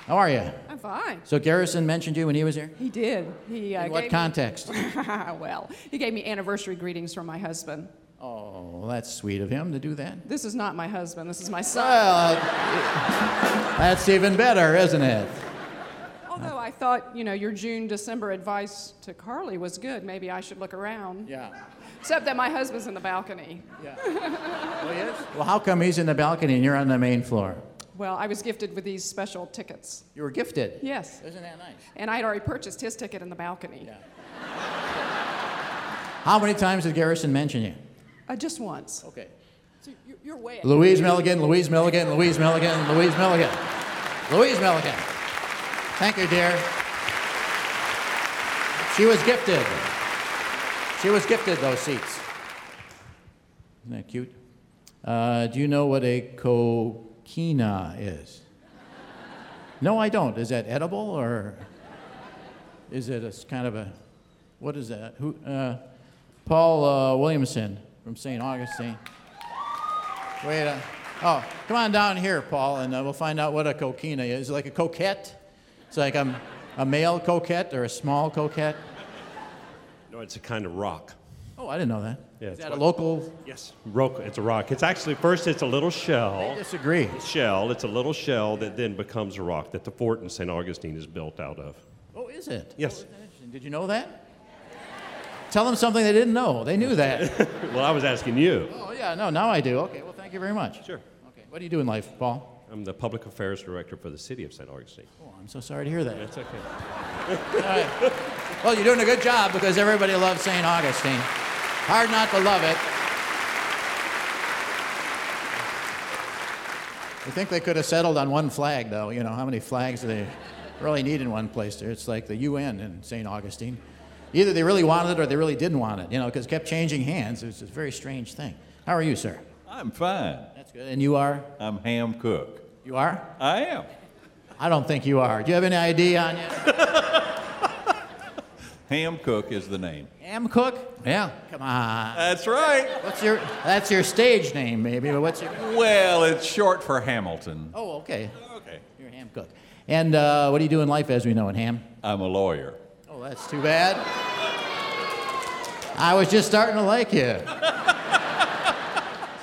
How are you? I'm fine. So Garrison mentioned you when he was here? He did. He uh, In what context? Me, well, he gave me anniversary greetings from my husband. Oh, that's sweet of him to do that. This is not my husband. This is my son. Well, that's even better, isn't it? Although I thought, you know, your June, December advice to Carly was good. Maybe I should look around. Yeah. Except that my husband's in the balcony. Yeah. oh, yes? Well, how come he's in the balcony and you're on the main floor? Well, I was gifted with these special tickets. You were gifted. Yes. Isn't that nice? And I had already purchased his ticket in the balcony. Yeah. How many times did Garrison mention you? Uh, just once. Okay. So you're, you're way ahead. Louise Milligan, Louise Milligan, Louise Milligan, Louise Milligan. Louise Milligan. Thank you, dear. She was gifted. She was gifted those seats. Isn't that cute? Uh, do you know what a coquina is? No, I don't. Is that edible or is it a kind of a, what is that? Who, uh, Paul uh, Williamson from St. Augustine. Wait, oh, come on down here, Paul, and uh, we'll find out what a coquina is. Like a coquette? It's like a, a male coquette or a small coquette? No, it's a kind of rock. Oh, I didn't know that. Yeah, Is it's that a local? Yes, rock. It's a rock. It's actually first it's a little shell. I disagree. Shell. It's a little shell that then becomes a rock that the fort in St. Augustine is built out of. Oh, is it? Yes. Oh, isn't that interesting? Did you know that? Tell them something they didn't know. They knew that. Well, I was asking you. oh, yeah, no, now I do. Okay, well, thank you very much. Sure. Okay, what do you do in life, Paul? I'm the public affairs director for the city of St. Augustine. Oh, I'm so sorry to hear that. That's okay. All right. Well, you're doing a good job because everybody loves St. Augustine. Hard not to love it. I think they could have settled on one flag, though. You know, how many flags do they really need in one place? There, It's like the UN in St. Augustine. Either they really wanted it or they really didn't want it, you know, because it kept changing hands. It was a very strange thing. How are you, sir? I'm fine. That's good. And you are? I'm Ham Cook. You are? I am. I don't think you are. Do you have any ID on you? Ham Cook is the name. Ham Cook? Yeah. Come on. That's right. What's your? That's your stage name, maybe. But what's your? Well, it's short for Hamilton. Oh, okay. Okay. You're ham cook. And uh, what do you do in life as we know it, ham? I'm a lawyer. Oh, that's too bad. I was just starting to like you.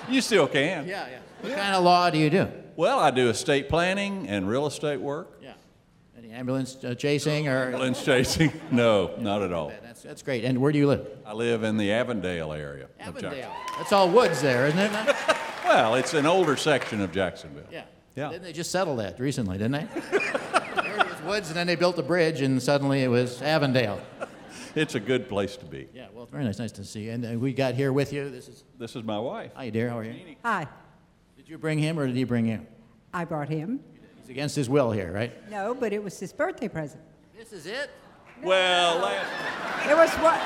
You still can. Yeah, yeah. What kind of law do you do? Well, I do estate planning and real estate work. Yeah. Any ambulance uh, chasing or? Ambulance chasing? No, not at all. That's, that's great. And where do you live? I live in the Avondale area. Avondale. That's all woods there, isn't it? Well, it's an older section of Jacksonville. Yeah. Yeah. Didn't they just settle that recently, didn't they? it was woods, and then they built a bridge, and suddenly it was Avondale. It's a good place to be. Yeah, well, it's very nice. Nice to see you. And uh, we got here with you. This is. This is my wife. Hi, dear. How are you? Hi, Did you bring him, or did he bring you? I brought him. He's against his will here, right? No, but it was his birthday present. This is it. Well, last, It was one.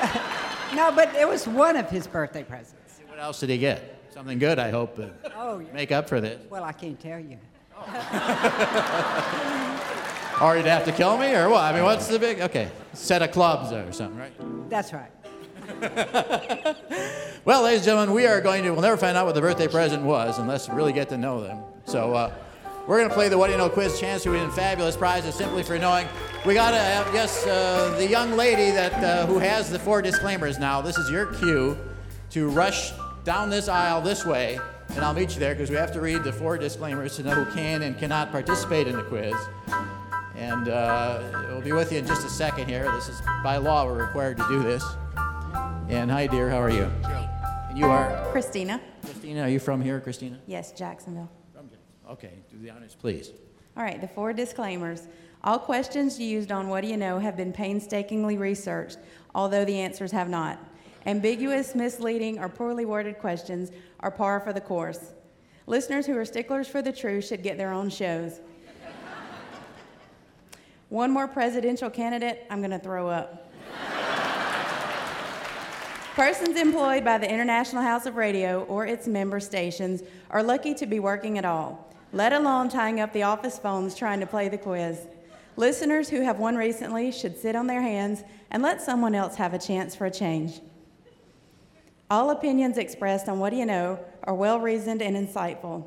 no, but it was one of his birthday presents. What else did he get? Something good, I hope, to Oh, yeah. make up for this. Well, I can't tell you. Or you'd have to kill me, or what? I mean, what's the big? Okay, set of clubs or something, right? That's right. Well, ladies and gentlemen, we are going to. We'll never find out what the birthday present was unless we really get to know them. So. Uh, we're going to play the What Do You Know quiz. Chance to win fabulous prizes simply for knowing. We got to have, yes, uh, the young lady that uh, who has the four disclaimers now. This is your cue to rush down this aisle this way, and I'll meet you there because we have to read the four disclaimers to know who can and cannot participate in the quiz. And uh, we'll be with you in just a second here. This is by law, we're required to do this. And hi, dear, how are you? And you are Christina. Christina. Are you from here, Christina? Yes, Jacksonville. Okay, do the honors, please. All right, the four disclaimers. All questions used on What Do You Know have been painstakingly researched, although the answers have not. Ambiguous, misleading, or poorly worded questions are par for the course. Listeners who are sticklers for the truth should get their own shows. One more presidential candidate, I'm going to throw up. Persons employed by the International House of Radio or its member stations are lucky to be working at all, let alone tying up the office phones trying to play the quiz. Listeners who have won recently should sit on their hands and let someone else have a chance for a change. All opinions expressed on What Do You Know are well reasoned and insightful.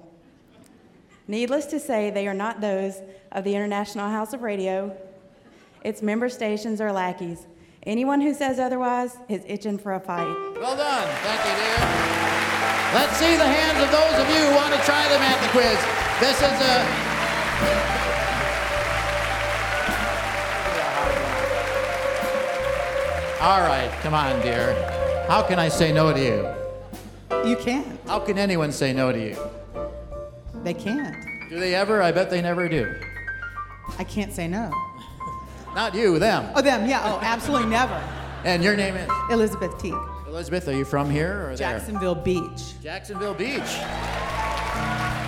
Needless to say, they are not those of the International House of Radio, its member stations, or lackeys. Anyone who says otherwise is itching for a fight. Well done. Thank you, dear. Let's see the hands of those of you who want to try them at the quiz. This is a. All right, come on, dear. How can I say no to you? You can't. How can anyone say no to you? They can't. Do they ever? I bet they never do. I can't say no. Not you, them. Oh, them, yeah. Oh, absolutely never. And your name is? Elizabeth Teague. Elizabeth, are you from here or there? Jacksonville Beach. Jacksonville Beach.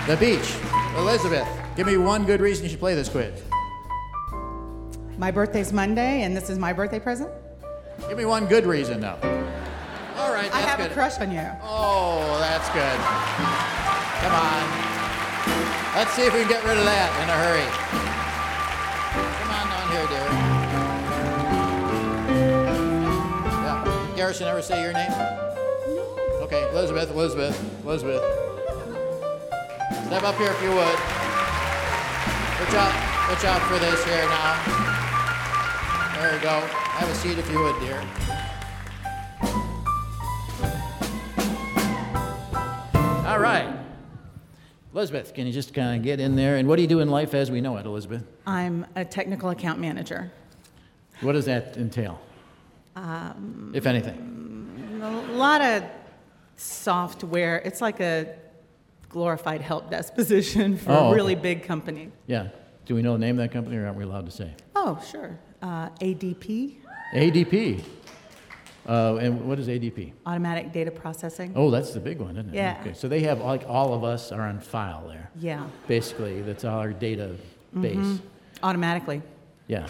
The beach. Elizabeth, give me one good reason you should play this quiz. My birthday's Monday, and this is my birthday present. Give me one good reason, though. All right, I have good. a crush on you. Oh, that's good. Come on. Let's see if we can get rid of that in a hurry. Come on down here, dear. Yeah. Garrison, ever say your name? No. Okay, Elizabeth, Elizabeth, Elizabeth. Step up here if you would. Watch out, watch out for this here now. There we go. Have a seat if you would, dear. All right. Elizabeth, can you just kind of get in there? And what do you do in life as we know it, Elizabeth? I'm a technical account manager. What does that entail, Um, if anything? a lot of software. It's like a glorified help desk position for Oh, a okay. really big company. Yeah. Do we know the name of that company, or aren't we allowed to say? Oh, sure. Uh, ADP, ADP. Uh, and what is ADP? automatic data processing. Oh, that's the big one, isn't it? Yeah. Okay. So they have like all of us are on file there. Yeah. Basically, that's all our data base. Mhm. Automatically. Yeah.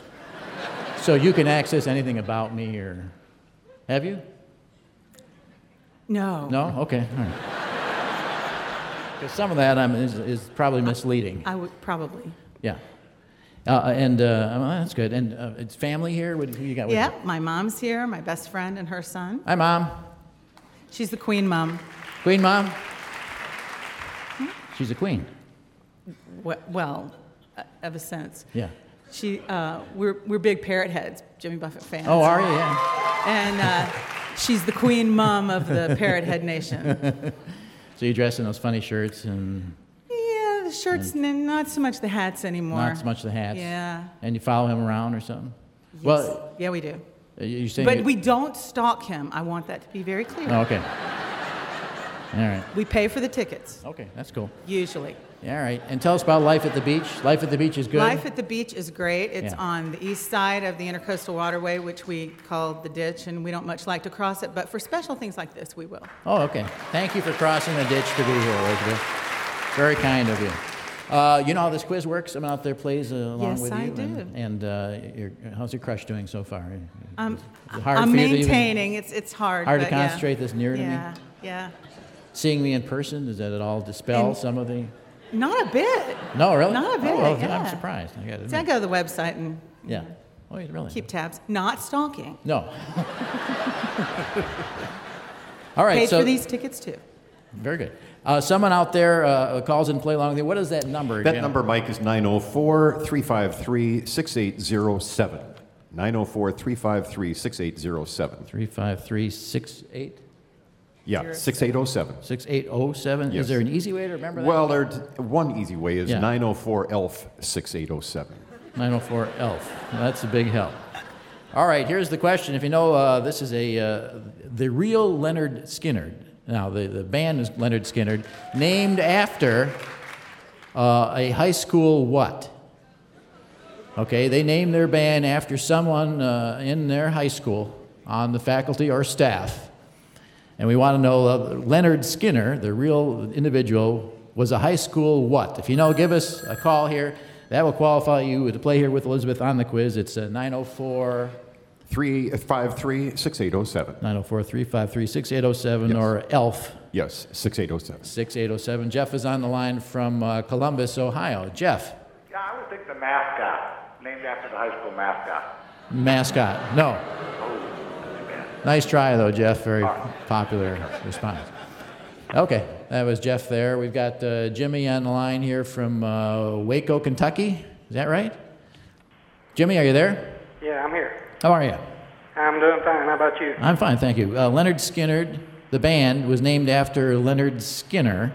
So you can access anything about me, or have you? No. No. Okay. All right. Because some of that is, is probably misleading. I would probably. Yeah. Uh, and uh, well, that's good. And uh, it's family here. What who you got? with Yeah, you? my mom's here, my best friend and her son. Hi, mom. She's the queen mom. Queen mom. She's a queen. We- Well, uh, of a. Yeah. She, uh, we're, we're big parrot heads, Jimmy Buffett fans. Oh, are you? Yeah. And uh, she's the queen mom of the parrot head nation. So you dress in those funny shirts and the shirts, n- not so much the hats anymore. not so much the hats. Yeah. And you follow him around or something. Yes. Well, yeah, we do. uh, you saying? But you- we don't stalk him. I want that to be very clear. Oh, okay. All right. We pay for the tickets, Okay, that's cool. usually. All right. And tell us about life at the beach. Life at the beach is good. Life at the beach is great. It's Yeah. on the east side of the Intercoastal Waterway, which we call the ditch, and we don't much like to cross it, but for special things like this, we will. Oh, okay. Thank you for crossing the ditch to be here, Elizabeth. Very kind of you. Uh, you know how this quiz works? I'm out there plays uh, along Yes, with I you. do. And, and uh, your, how's your crush doing so far? Um, I'm even- maintaining. It's, it's hard. Hard to but yeah. concentrate this near to me? Yeah, yeah. Seeing me in person, does that at all dispel And- some of the? Not a bit. No, really? Not a bit. Oh, yeah. I'm surprised. I got See, I go to the website and Yeah. Oh, really? keep tabs. Not stalking. No. All right. Paid so for these tickets too. very good. Uh, someone out there uh, calls and play along with you. What is that number? That Jim? number, Mike, is 904 353 6807. 904 353 6807. 35368? Yeah, 6807. 6807? Yes. Is there an easy way to remember that? Well, there's one easy way is Yeah. 904 ELF 6807. 904 ELF. That's a big help. All right, here's the question. If you know, uh, this is a uh, the real Leonard Skinner. Now, the, the band is Lynyrd Skynyrd, named after uh, a high school what? Okay, they named their band after someone uh, in their high school on the faculty or staff. And we want to know uh, Leonard Skinner, the real individual, was a high school what? If you know, give us a call here. That will qualify you to play here with Elizabeth on the quiz. It's uh, 904 353 6807. 904 353 6807 or ELF Yes, 6807. 6807. Jeff is on the line from uh, Columbus, Ohio. Jeff, Yeah, I would think the mascot, named after the high school mascot. mascot. No. Nice try, though, Jeff. Very popular response. Okay, that was Jeff there. We've got uh, Jimmy on the line here from uh, Waco, Kentucky. Is that right? Jimmy, are you there? Yeah, I'm here. How are you? I'm doing fine. How about you? I'm fine, thank you. Uh, Lynyrd Skynyrd, the band, was named after Leonard Skinner.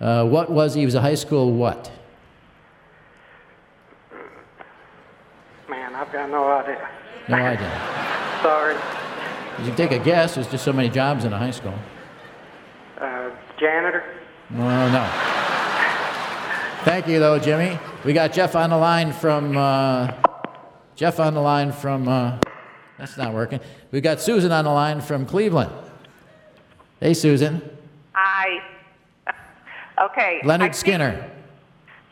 Uh, what was he? He was a high school what? Man, I've got no idea. No idea. Sorry. You can take a guess. There's just so many jobs in a high school. Uh, janitor? Well, no. Thank you, though, Jimmy. We got Jeff on the line from. Jeff on the line from. Uh, that's not working. We've got Susan on the line from Cleveland. Hey, Susan. Hi. Okay. I Leonard think- Skinner.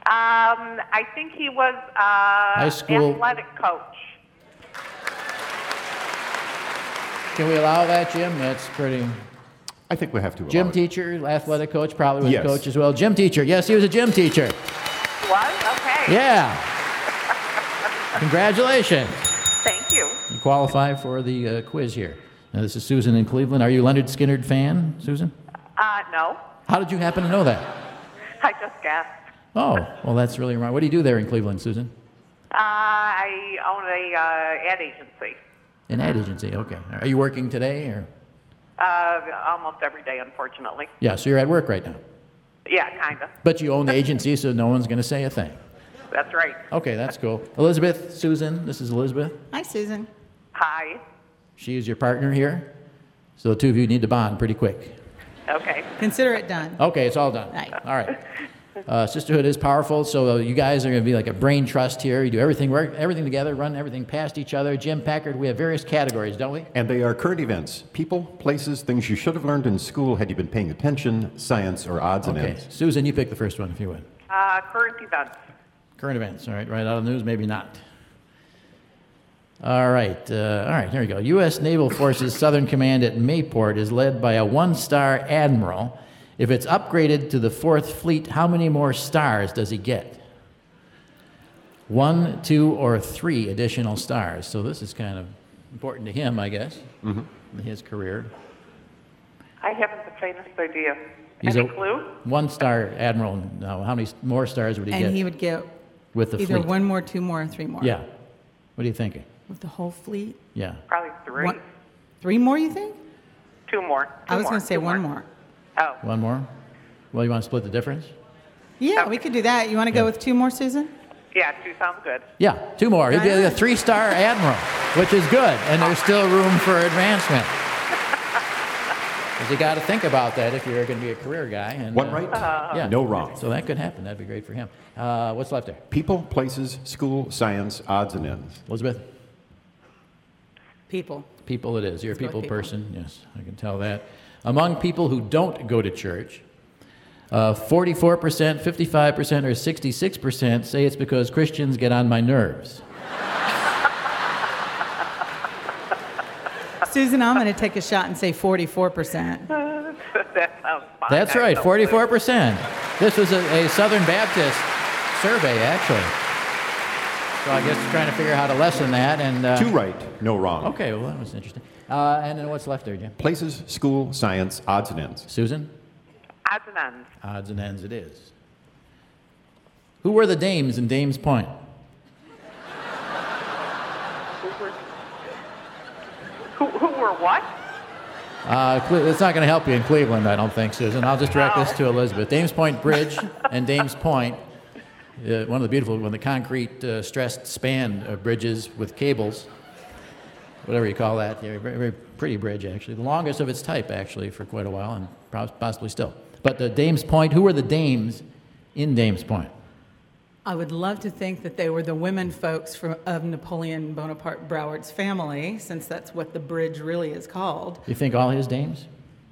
Um, I think he was uh, High school- athletic coach. Can we allow that, Jim? That's pretty. I think we have to. Gym allow it. teacher, athletic coach, probably was Yes. a coach as well. Gym teacher. Yes, he was a gym teacher. Was okay. Yeah. Congratulations. Thank you. You qualify for the uh, quiz here. Now, this is Susan in Cleveland. Are you a Lynyrd Skynyrd fan, Susan? Uh, no, How did you happen to know that? I just guessed. Oh, well, that's really wrong. What do you do there in Cleveland, Susan? Uh, I own a uh, ad agency. An ad agency. Okay. Are you working today, or? Uh, almost every day, unfortunately. Yeah. So you're at work right now. Yeah, Kinda. But you own the agency, so no one's going to say a thing. That's right. Okay, that's cool. Elizabeth, Susan, this is Elizabeth. Hi, Susan. Hi. She is your partner here. So the two of you need to bond pretty quick. Okay. Consider it done. Okay, it's all done. Right. All right. Uh, sisterhood is powerful, so uh, you guys are going to be like a brain trust here. You do everything, work everything together, run everything past each other. Jim Packard, we have various categories, don't we? And they are current events people, places, things you should have learned in school had you been paying attention, science, or odds and ends. Okay, ends. Susan, you pick the first one if you would. Uh, current events. Current events, all right, right out of the news, maybe not. All right, uh, all right, here we go. U.S. Naval Forces Southern Command at Mayport is led by a one star admiral. If it's upgraded to the Fourth Fleet, how many more stars does he get? One, two, or three additional stars. So this is kind of important to him, I guess, in his career. I haven't the faintest idea. He's Any a clue? one star admiral now. How many more stars would he And get And he would get with the either fleet? one more, two more, or three more. Yeah. What are you thinking? With the whole fleet. Yeah. Probably three. One- Three more, you think? Two more. Two I was going to say two one more. Oh. One more? Well, you want to split the difference? Yeah, we could do that. You want to go with two more, Susan? Yeah, two sounds good. Yeah, two more. He'd be a three star admiral, which is good, and there's still room for advancement. Because you got to think about that if you're going to be a career guy. And, One uh, right, yeah. no wrong. So that could happen. That'd be great for him. Uh, what's left there? People, places, school, science, odds and ends. Elizabeth? People. People it is. You're a Let's go people, people. person. Yes, I can tell that. Among people who don't go to church, uh, 44%, 55%, or 66% say it's because Christians get on my nerves. Susan, I'm going to take a shot and say 44%. that sounds fine. That's right, 44%. This was a, a Southern Baptist survey, actually. So I guess we're trying to figure out how to lessen that. And uh, Two right, no wrong. Okay, well that was interesting. Uh, and then what's left there, Jim? Places, school, science, odds and ends. Susan? Odds and ends. Odds and ends it is. Who were the dames in Dames Point? Who were, who, who were what? Uh, it's not going to help you in Cleveland, I don't think, Susan. I'll just direct this to Elizabeth. Dames Point Bridge and Dames Point, uh, one of the beautiful, one of the concrete uh, stressed span bridges with cables, whatever you call that. Yeah, very, very pretty bridge, actually. The longest of its type, actually, for quite a while, and possibly still. But the Dames Point, who were the dames in Dames Point? I would love to think that they were the women folks from, of Napoleon Bonaparte Broward's family, since that's what the bridge really is called. You think all his dames?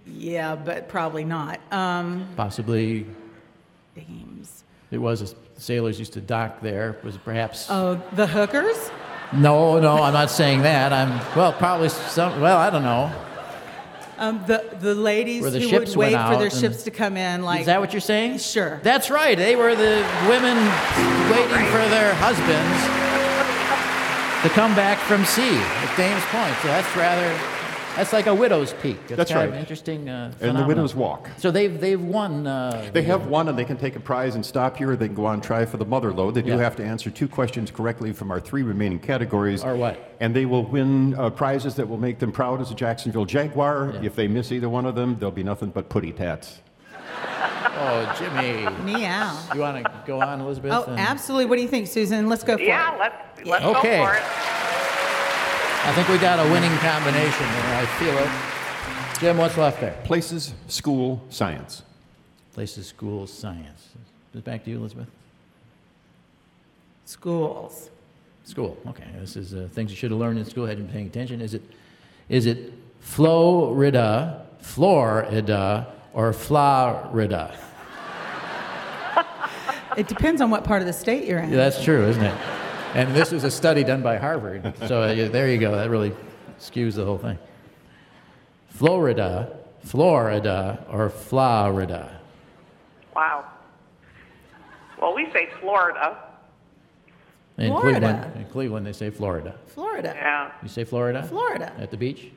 Yeah, but probably not. Um, Possibly dames. it was, sailors used to dock there, was perhaps. Oh, the hookers? No, no, I'm not saying that. I'm well, probably some. Well, I don't know. Um, the, the ladies the who would wait for their ships to come in, like Is that what you're saying? Sure. That's right. They were the women waiting for their husbands to come back from sea at Dames Point. So that's rather. That's like a widow's peak. It's That's kind right. an interesting. Uh, And the widow's walk. So they've they've won. Uh, They have won, and they can take a prize and stop here. They can go on and try for the mother load. They do Yeah. have to answer two questions correctly from our three remaining categories. Or what? And they will win uh, prizes that will make them proud as a Jacksonville Jaguar. Yeah. If they miss either one of them, there'll be nothing but putty tats. Oh, Jimmy. Meow. You want to go on, Elizabeth? Oh, and- absolutely. What do you think, Susan? Let's go for it. Yeah, it. let's, let's Okay. go for it. I think we got a winning combination there. I feel it. Jim, what's left there? Places, school, science. Places, school, science. Back to you, Elizabeth? Schools. School. Okay, this is uh, things you should have learned in school. Hadn't been paying attention. Is it, is it Florida, Florida, or Florida? It depends on what part of the state you're in. Yeah, that's true, isn't it? And this was a study done by Harvard. So uh, there you go. That really skews the whole thing. Florida, Florida, or Florida? Wow. Well, we say Florida. In Florida. Cleveland, in Cleveland, they say Florida. Florida. Yeah. You say Florida? Florida. At the beach?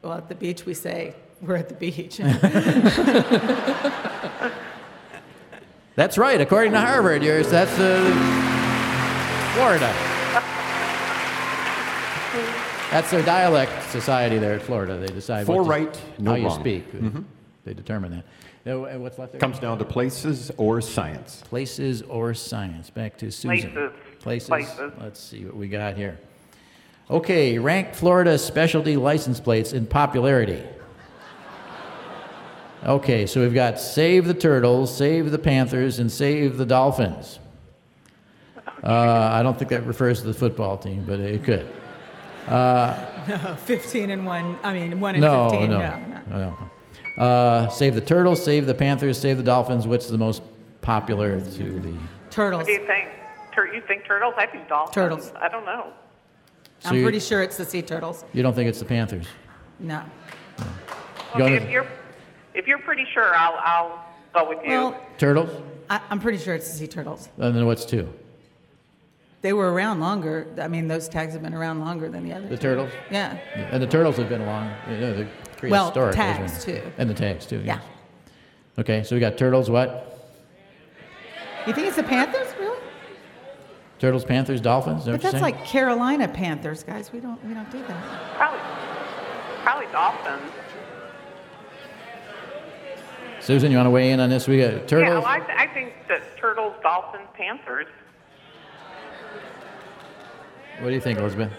Well, at the beach, we say we're at the beach. That's right. According to Harvard, yours that's uh, Florida. That's their dialect society there at Florida. They decide Four what to- right, no how you wrong. speak. Mhm. they determine that. Now, uh, what's left there? Comes down to places or science. Places or science. Back to Susan. Places. Places. Places. Let's see what we got here. Okay, rank Florida specialty license plates in popularity. Okay, so we've got Save the Turtles, Save the Panthers, and Save the Dolphins. Uh, I don't think that refers to the football team, but it could. Uh, No, 15 and 1. I mean, 1 and no, 15. no, no. no, no. Uh, save the Turtles, Save the Panthers, Save the Dolphins. What's the most popular to the. Turtles. What do you think? Tur- you think turtles? I think dolphins. Turtles. I don't know. So I'm pretty sure it's the sea turtles. You don't think it's the Panthers? No. Go Okay, if you're if you're pretty sure, I'll I'll go with you. Well, Turtles? I, I'm pretty sure it's the sea turtles. And then what's two? They were around longer. I mean, those tags have been around longer than the others. The turtles? Yeah. And the turtles have been along. You know, the Well, prehistoric. those tags, too. And the tags too. Yeah. yes. Okay, so we got turtles. What? You think it's the Panthers, really? Turtles, Panthers, Dolphins. Is that But that's like Carolina Panthers, guys. We don't we don't do that. probably probably dolphins. Susan, you want to weigh in on this? We got Yeah, turtles. well, I, th- I think that turtles, dolphins, panthers. What do you think, Elizabeth?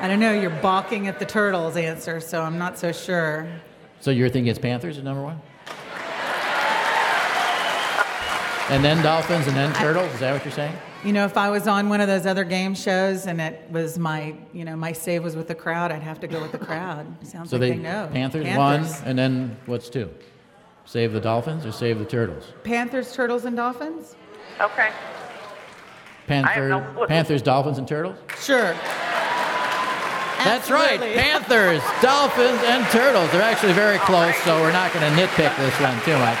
I don't know. You're balking at the turtles answer, so I'm not so sure. So you're thinking it's Panthers at number one? And then Dolphins, and then turtles. Is that what you're saying? You know, if I was on one of those other game shows and it was my, you know, my save was with the crowd, I'd have to go with the crowd. Sounds So like they, they, know. Panthers, Panthers. one, and then what's two? Save the Dolphins or save the turtles? Panthers, turtles, and dolphins. Okay. Panther, no. Panthers, Dolphins, and turtles. Sure. That's right. Panthers, Dolphins, and turtles. They're actually very close, so we're not going to nitpick this one too much.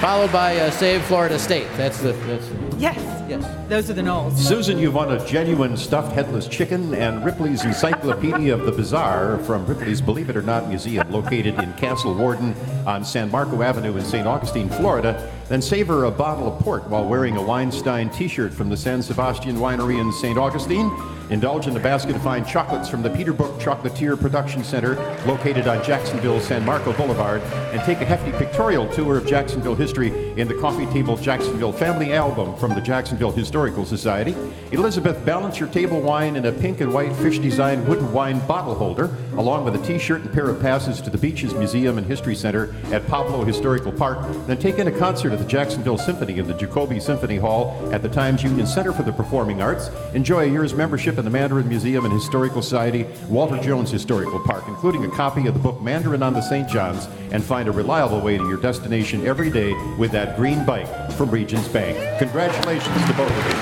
Followed by uh, Save Florida State. That's the. That's the Yes. Yes. Those are the Noles. Susan, you've won a genuine stuffed headless chicken and Ripley's Encyclopedia of the Bizarre from Ripley's Believe It or Not Museum, located in Castle Warden on San Marco Avenue in St. Augustine, Florida. Then savor a bottle of port while wearing a Weinstein t shirt from the San Sebastian Winery in St. Augustine. Indulge in a basket of fine chocolates from the Peterbrooke Chocolatier Production Center, located on Jacksonville San Marco Boulevard, and take a hefty pictorial tour of Jacksonville history in the Coffee Table Jacksonville Family Album from the Jacksonville Historical Society. Elizabeth, balance your table wine in a pink and white fish designed wooden wine bottle holder, along with a t shirt and pair of passes to the Beaches Museum and History Center at Pablo Historical Park. Then take in a concert at the Jacksonville Symphony in the Jacoby Symphony Hall at the Times Union Center for the Performing Arts. Enjoy a year's membership in the Mandarin Museum and Historical Society, Walter Jones Historical Park, including a copy of the book Mandarin on the St. John's, and find a reliable way to your destination every day with that green bike from Regions Bank. Congratulations to both of you.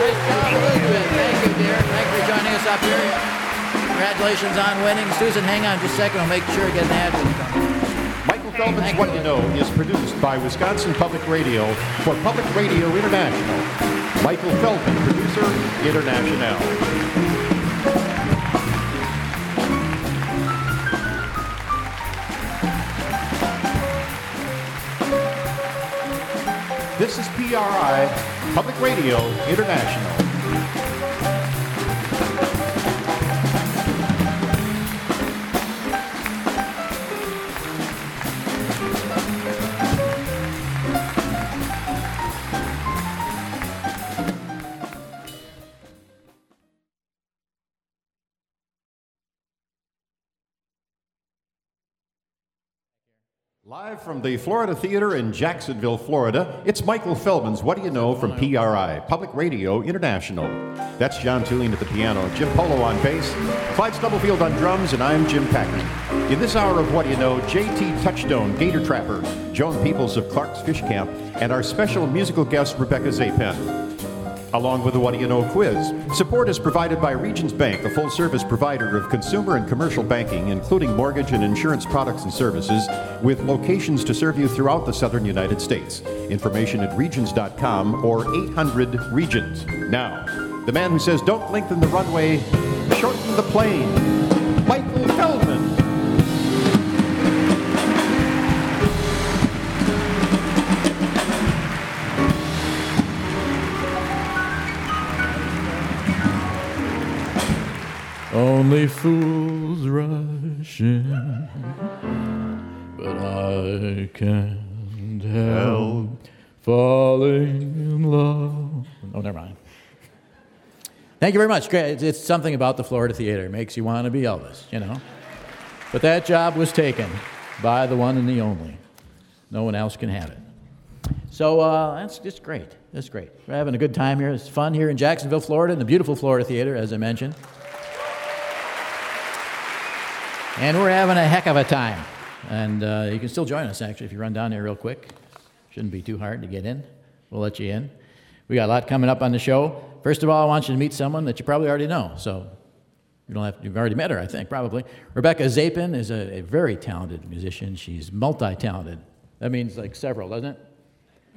Great job, Elizabeth. Thank you, dear. Thank you for joining us up here. Congratulations on winning. Susan, hang on just a second. I'll make sure to get an ad. Michael Feldman's What You Know is produced by Wisconsin Public Radio for Public Radio International. Michael Feldman, producer, International. This is PRI, Public Radio International. Live from the Florida Theater in Jacksonville, Florida, it's Michael Feldman's What Do You Know from PRI, Public Radio International. That's John Thulin at the piano, Jim Polo on bass, Clyde Stubblefield on drums, and I'm Jim Packard. In this hour of What Do You Know, JT Touchstone, Gator Trapper, Joan Peoples of Clark's Fish Camp, and our special musical guest, Rebecca Zapen along with the What Do You Know quiz. Support is provided by Regions Bank, a full service provider of consumer and commercial banking, including mortgage and insurance products and services, with locations to serve you throughout the southern United States. Information at regions.com or 800 Regions. Now, the man who says don't lengthen the runway, shorten the plane, Only fools rush in, but I can't help falling in love. Oh, never mind. Thank you very much. Great. It's, it's something about the Florida Theater. It makes you want to be Elvis, you know. But that job was taken by the one and the only. No one else can have it. So uh, that's just great. That's great. We're having a good time here. It's fun here in Jacksonville, Florida, in the beautiful Florida Theater, as I mentioned. And we're having a heck of a time. And uh, you can still join us, actually, if you run down there real quick. Shouldn't be too hard to get in. We'll let you in. We got a lot coming up on the show. First of all, I want you to meet someone that you probably already know. So you don't have, you've already met her, I think, probably. Rebecca Zapen is a, a very talented musician. She's multi talented. That means like several, doesn't it?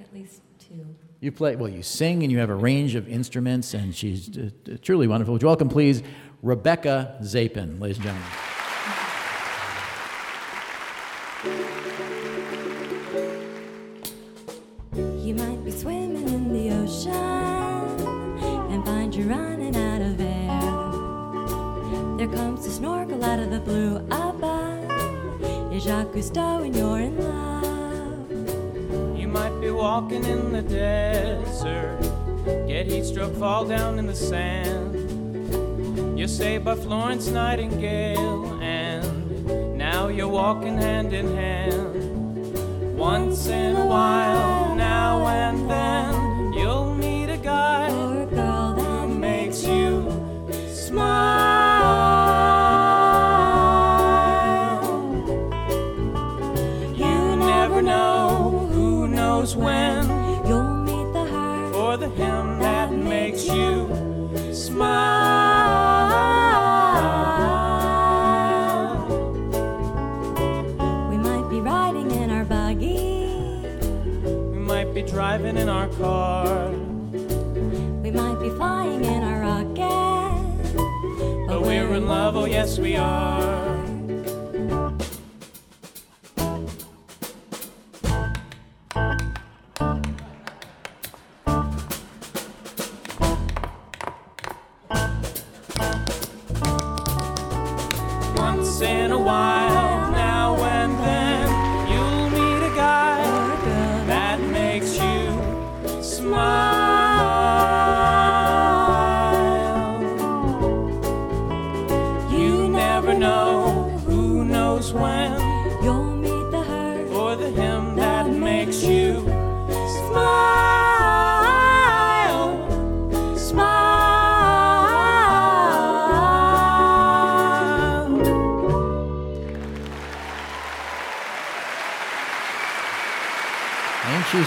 At least two. You play, well, you sing and you have a range of instruments, and she's uh, truly wonderful. Would you welcome, please, Rebecca Zapen, ladies and gentlemen. Blue above. It's Jacques Cousteau and you're in love. You might be walking in the desert, get heat stroke, fall down in the sand. You're saved by Florence Nightingale, and now you're walking hand in hand. Once in a while, now and then, be driving in our car, We might be flying in our rocket. but we're in love. Oh yes, we are.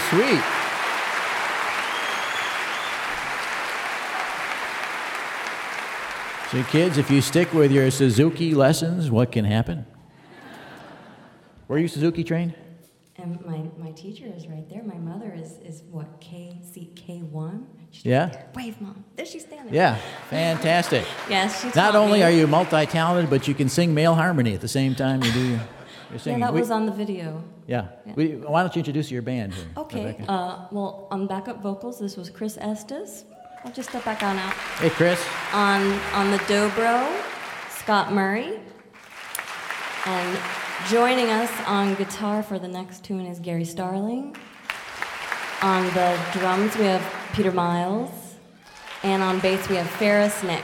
Sweet? So, kids, if you stick with your Suzuki lessons, what can happen? Were you Suzuki trained? And my, my teacher is right there. My mother is, is what, K, C, K1? She's Yeah? right. Wave, Mom. There she's standing. Yeah, fantastic. Yes, she Not only me. are you multi talented, but you can sing male harmony at the same time you do your, your Yeah, that We- was on the video. yeah. Yeah. We, why don't you introduce your band here? Okay. Uh, well, on backup vocals, this was Chris Estes. I'll just step back on out. Hey, Chris. On on the dobro, Scott Murray. And joining us on guitar for the next tune is Gary Starling. On the drums we have Peter Miles, and on bass we have Ferris Nix.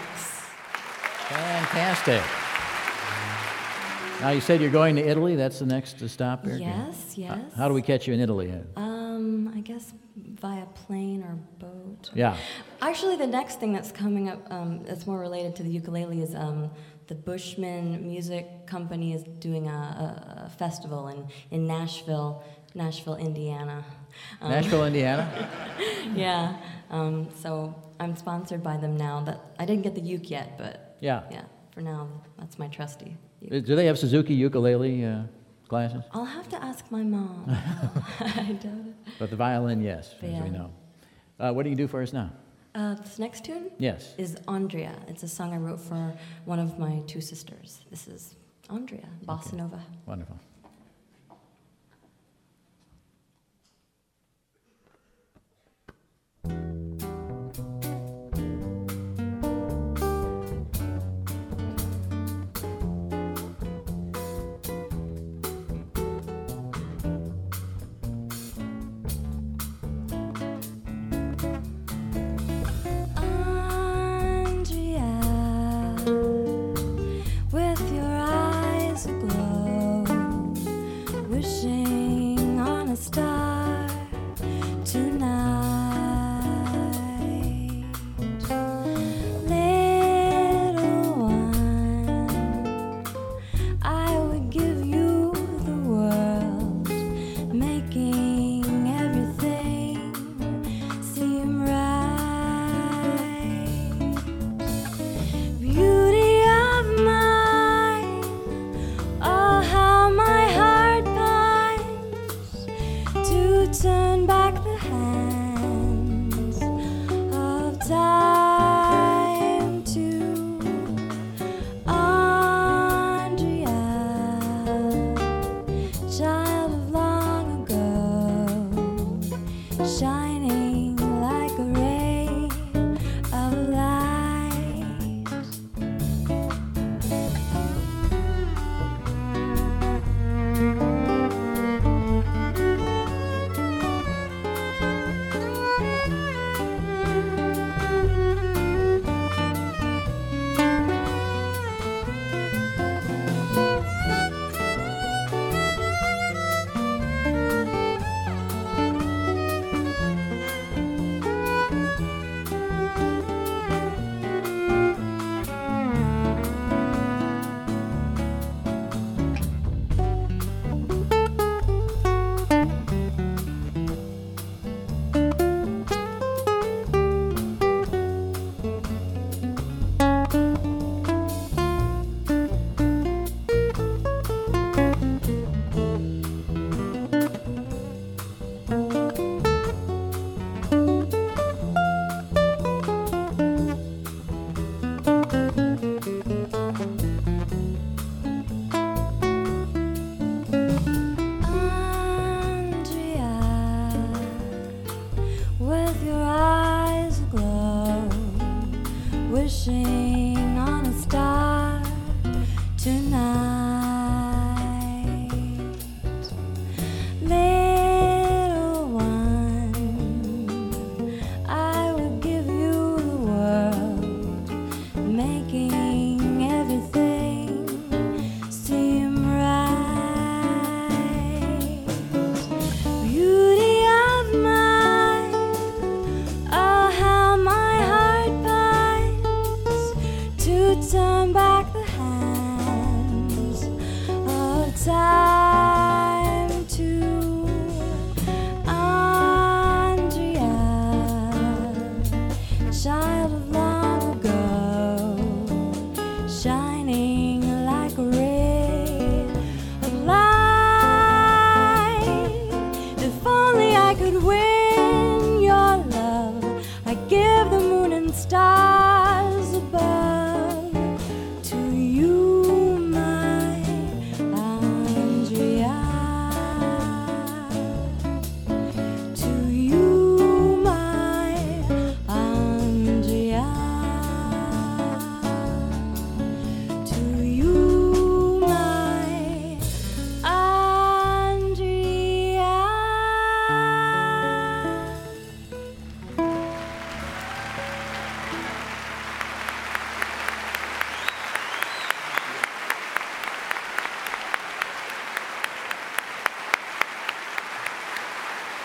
Fantastic. Now, you said you're going to Italy. That's the next stop here? Yes, yes. How do we catch you in Italy? Um, I guess via plane or boat. Yeah. Actually, the next thing that's coming up um, that's more related to the ukulele is um, the Bushman Music Company is doing a, a, festival in, in Nashville, Nashville, Indiana. Um, Nashville, Indiana? yeah. Um, so I'm sponsored by them now. That I didn't get the uke yet, but Yeah. yeah. For now, that's my trusty. Uh, Do they have Suzuki ukulele uh, classes? I'll have to ask my mom. I doubt it. But the violin, yes, as Yeah. we know. Uh, what do you do for us now? Uh, this next tune? Yes. Is Andrea. It's a song I wrote for one of my two sisters. This is Andrea, Bossa Nova. Wonderful. wishing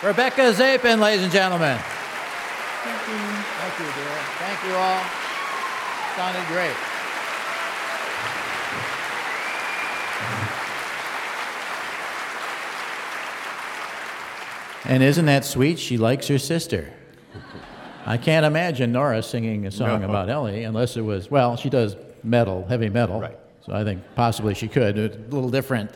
Rebecca Zapen, ladies and gentlemen. Thank you. Thank you, dear. Thank you all. Sounded great. And isn't that sweet? She likes her sister. I can't imagine Nora singing a song No. about Ellie unless it was, well, she does metal, heavy metal. Right. So I think possibly she could. A little different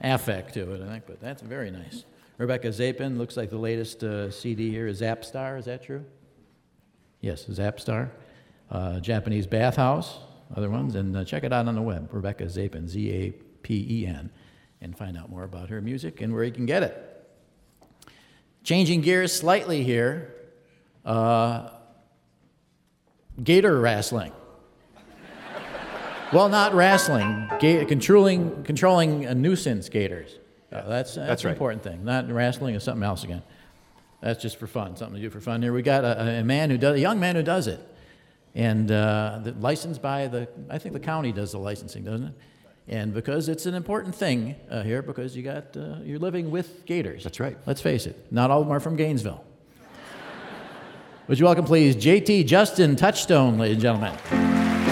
affect to it, I think, but that's very nice. Rebecca Zapen looks like the latest uh, CD here is Zapstar. Is that true? Yes, Zapstar. Uh, Japanese bathhouse, other ones, and uh, check it out on the web. Rebecca Zapen, Z A P E N, and find out more about her music and where you can get it. Changing gears slightly here, uh, gator wrestling. well, not wrestling, ga- controlling, controlling a nuisance gators. Uh, that's that's, That's an right. important thing. Not wrestling is something else again. That's just for fun, something to do for fun. Here we got a, a man who does, a young man who does it, and uh, the, licensed by the, I think the county does the licensing, doesn't it? And because it's an important thing uh, here, because you got uh, you're living with gators. That's right. Let's face it, not all of them are from Gainesville. Would you welcome, please, JT Justin Touchstone, ladies and gentlemen.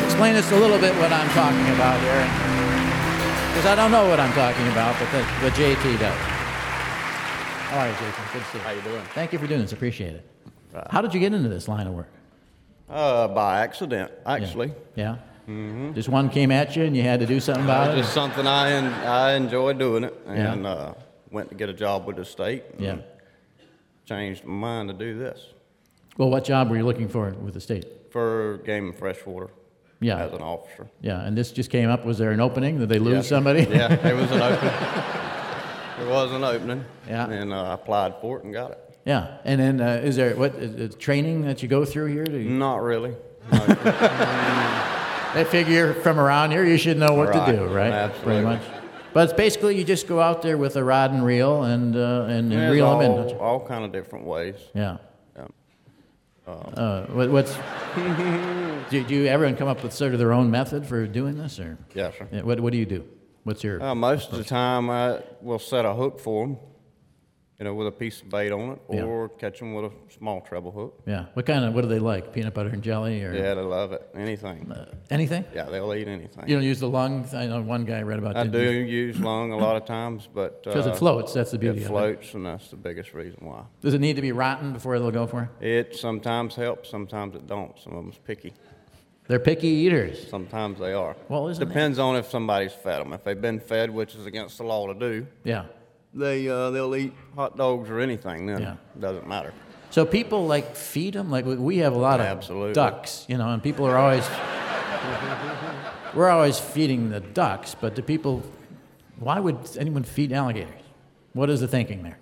Explain us a little bit what I'm talking about here, because I don't know what I'm talking about, but, the, but JT does. All right, JT? Good to see you. How you doing? Thank you for doing this. Appreciate it. How did you get into this line of work? Uh, by accident, actually. Yeah. Mm-hmm. Just one came at you and you had to do something about it? Just something I en- I enjoy doing it, Yeah. and uh, went to get a job with the state. and Yeah. Changed my mind to do this Well, what job were you looking for with the state? for game and freshwater. Yeah. As an officer. Yeah, and this just came up. Was there an opening? Did they lose Yes. somebody? Yeah, there was an opening. there was an opening. Yeah. And uh, I applied for it and got it. Yeah, and then uh, is there what uh, training that you go through here? To, Not really. they figure from around here you should know what Right, to do, right? absolutely. Pretty much. But it's basically you just go out there with a rod and reel and uh, and, and reel all, them in. all kind of different ways. Yeah. Uh, what, what's do, do everyone come up with sort of their own method for doing this, or. Yeah, what what do you do? What's your Uh, most of the time, I will set a hook for them, you know, with a piece of bait on it, Yeah. or catch them with a small treble hook. yeah? What kind of what do they like? Peanut butter and jelly or Yeah, they love it. Anything. anything? Yeah, they'll eat anything. You don't use the lung. I know one guy I read about. I do use- use lung a lot of times, but 'Cause it uh, floats, that's the beauty It of it. floats, and that's the biggest reason why. Does it need to be rotten before they'll go for it? It sometimes helps, sometimes it don't. Some of them's picky. They're picky eaters. Sometimes they are. Well, isn't it- depends on if somebody's fed them. If they've been fed, which is against the law to do, Yeah. They uh, they'll eat hot dogs or anything. Then Yeah. doesn't matter. So people like feed them. Like we- have a lot of Absolutely. ducks, you know, and people are always we're always feeding the ducks. But do people? Why would anyone feed alligators? What is the thinking there?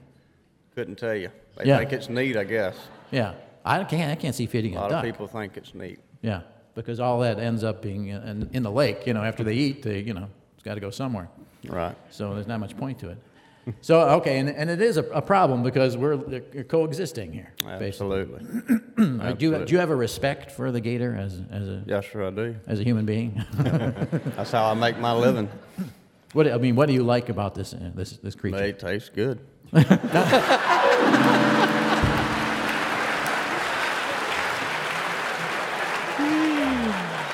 Couldn't tell you. They Yeah. think it's neat, I guess. Yeah, I can't. I can't see feeding A a, lot duck. of people think it's neat. Yeah, because all that ends up being in, in the lake. You know, after they eat, they you know it's got to go somewhere. Right. So there's not much point to it. So okay, and, and it is a, a problem because we're coexisting here. Absolutely. Uh, do, you, do you have a respect for the gator as, as a Yes, sir, I do. as a human being? That's how I make my living. What I mean, what do you like about this uh, this this creature? They taste good.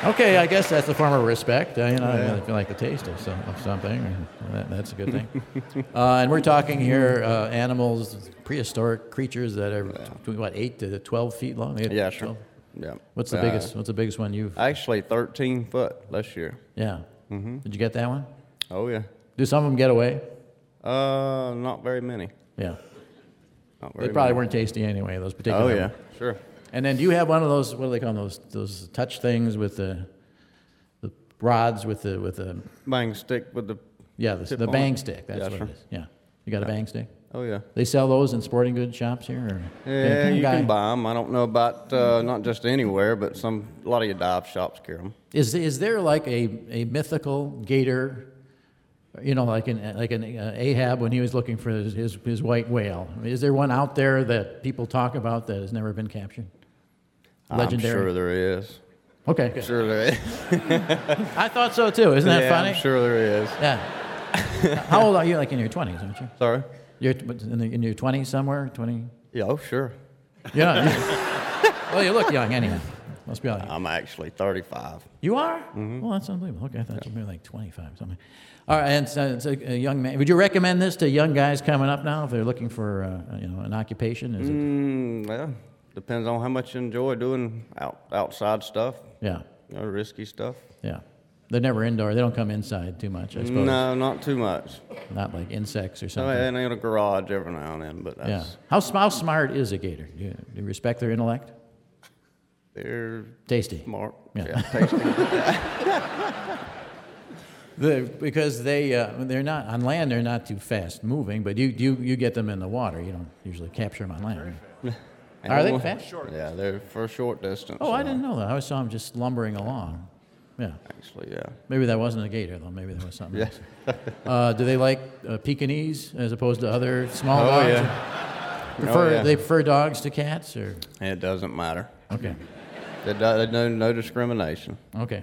Okay, I guess that's a form of respect. Uh, you know, Yeah. if you like the taste of, some, of something, or that, that's a good thing. uh, and we're talking here uh, animals, prehistoric creatures that are between, what eight to twelve feet long. Eight Yeah, sure. 12? Yeah. What's the Uh, biggest? What's the biggest one you've? Actually, 13 foot last year. Yeah. Mhm. Did you get that one? Oh yeah. Do some of them get away? Uh, not very many. Yeah. Not They probably many. weren't tasty anyway. Those particular. Oh yeah, sure. And then do you have one of those? What do they call them, those? Those touch things with the the rods with the with the Bang stick with the. yeah the, tip the on bang it. stick. That's Yeah, what sure. it is. Yeah. You got a bang stick? Oh yeah. They sell those in sporting goods shops here. Or? Yeah, you guy- can buy them. I don't know about uh, not just anywhere, but some a lot of your dive shops carry them. Is is there like a, a mythical gator? You know, like an like an uh, Ahab when he was looking for his, his his white whale. Is there one out there that people talk about that has never been captured? Legendary. I'm sure there is. Okay, good. Sure there is. I thought so too. Isn't that yeah, funny? I'm sure there is. Yeah. How old are you? Like in your twenties, aren't you? Sorry. You're in, the, in your twenties somewhere. Twenty. Yeah, oh sure. Yeah. well, you look young anyway. Must be like I'm actually 35. You are? Mm-hmm. Well, that's unbelievable. Okay, I thought you were like 25 or something. All right, and so, so a young man. Would you recommend this to young guys coming up now if they're looking for uh, you know an occupation? Is it? Mm, well, depends on how much you enjoy doing out, outside stuff. Yeah. You know, risky stuff. Yeah. They're never indoor. They don't come inside too much, I suppose. No, not too much. Not like insects or something. something. and in a garage every now and then, but that's, yeah. How, how smart is a gator? Do you, do you respect their intellect? they're Tasty. smart. Yeah. Yeah, tasty. The, because they uh, they're not on land. They're not too fast moving, but you you you get them in the water. You don't usually capture them on land. Are they And fast? Yeah, they're for a short distance. Oh, I didn't know that. I always saw them just lumbering along. Yeah. Actually, yeah. Maybe that wasn't a gator though. Maybe there was something Yeah. else. Uh, do they like uh, Pekingese as opposed to other small Oh, dogs? yeah. Prefer Oh, yeah. they prefer dogs to cats or It doesn't matter. okay They do, no, no discrimination. okay.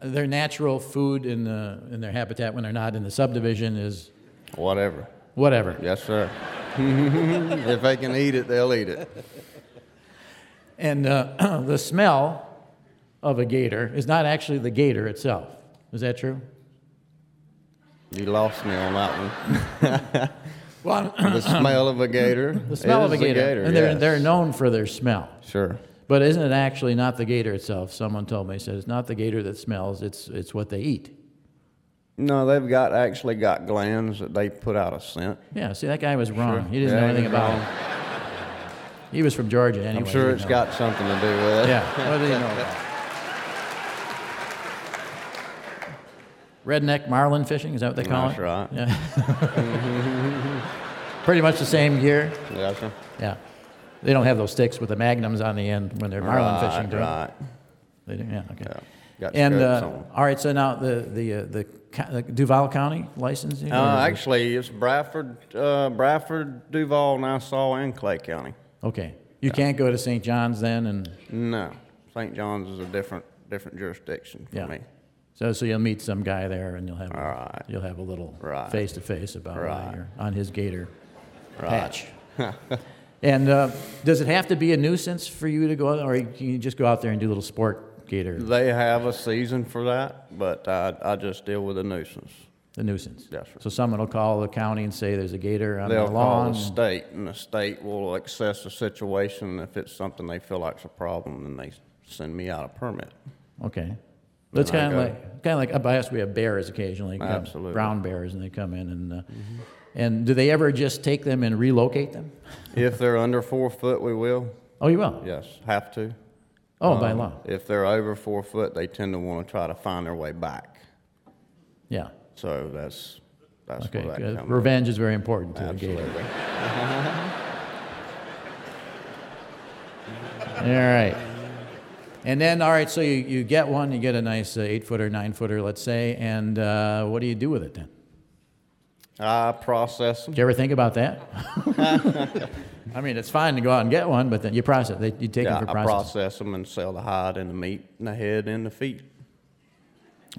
their natural food in, the, in their habitat when they're not in the subdivision is Whatever. whatever. Yes, sir. if they can eat it, they'll eat it. And uh, the smell of a gator is not actually the gator itself. Is that true? You lost me on that one. Well, the smell of a gator. The smell of a is gator. and they're, yes. they're known for their smell. Sure. But isn't it actually not the gator itself? Someone told me, said it's not the gator that smells, it's, it's what they eat. No, they've got actually got glands that they put out a scent. Yeah, see, that guy was wrong. Sure. He didn't Yeah, know anything about it. He was from Georgia anyway. I'm sure it's got something to do with it. Yeah, what did he know about? Redneck marlin fishing, is that what they call That's it? right. Yeah. Pretty much the same gear. Sir. Yeah. They don't have those sticks with the magnums on the end when they're marlin Right, fishing, do they? right. They do, yeah, okay. Got and uh, all right, so now the the uh, the, the Duval County license? Uh, actually, it's Bradford, uh, Bradford, Duval, Nassau, and Clay County. Okay. You can't go to St. John's then, and No, St. John's is a different different jurisdiction for yeah. me. So so you'll meet some guy there, and you'll have a, you'll have a little face to face about Right. you're on his gator Right. patch. and uh, does it have to be a nuisance for you to go, out, or can you just go out there and do a little sport gator? They have a season for that, but I, I just deal with a nuisance. The nuisance. Yes, sir. So someone will call the county and say there's a gator on They'll the call lawn. the state, and the state will assess the situation. If it's something they feel like's a problem, then they send me out a permit. Okay. That's I kind of go. like kind of like up by us. We have bears occasionally. come- Absolutely. Brown bears, and they come in and uh, and do they ever just take them and relocate them? If they're under four foot, we will. Oh, you will. Yes, have to. Oh, by Um, law. If they're over four foot, they tend to want to try to find their way back. Yeah. So that's that's Okay. where that good. comes. Revenge is very important to Absolutely. gator. All right. And then, all right, so you, you get one, you get a nice uh, eight footer, nine footer, let's say, and uh, what do you do with it then? I process them. Did you ever think about that? I mean, it's fine to go out and get one, but then you process. They, you take yeah, them for I process. process them and sell the hide and the meat and the head and the feet.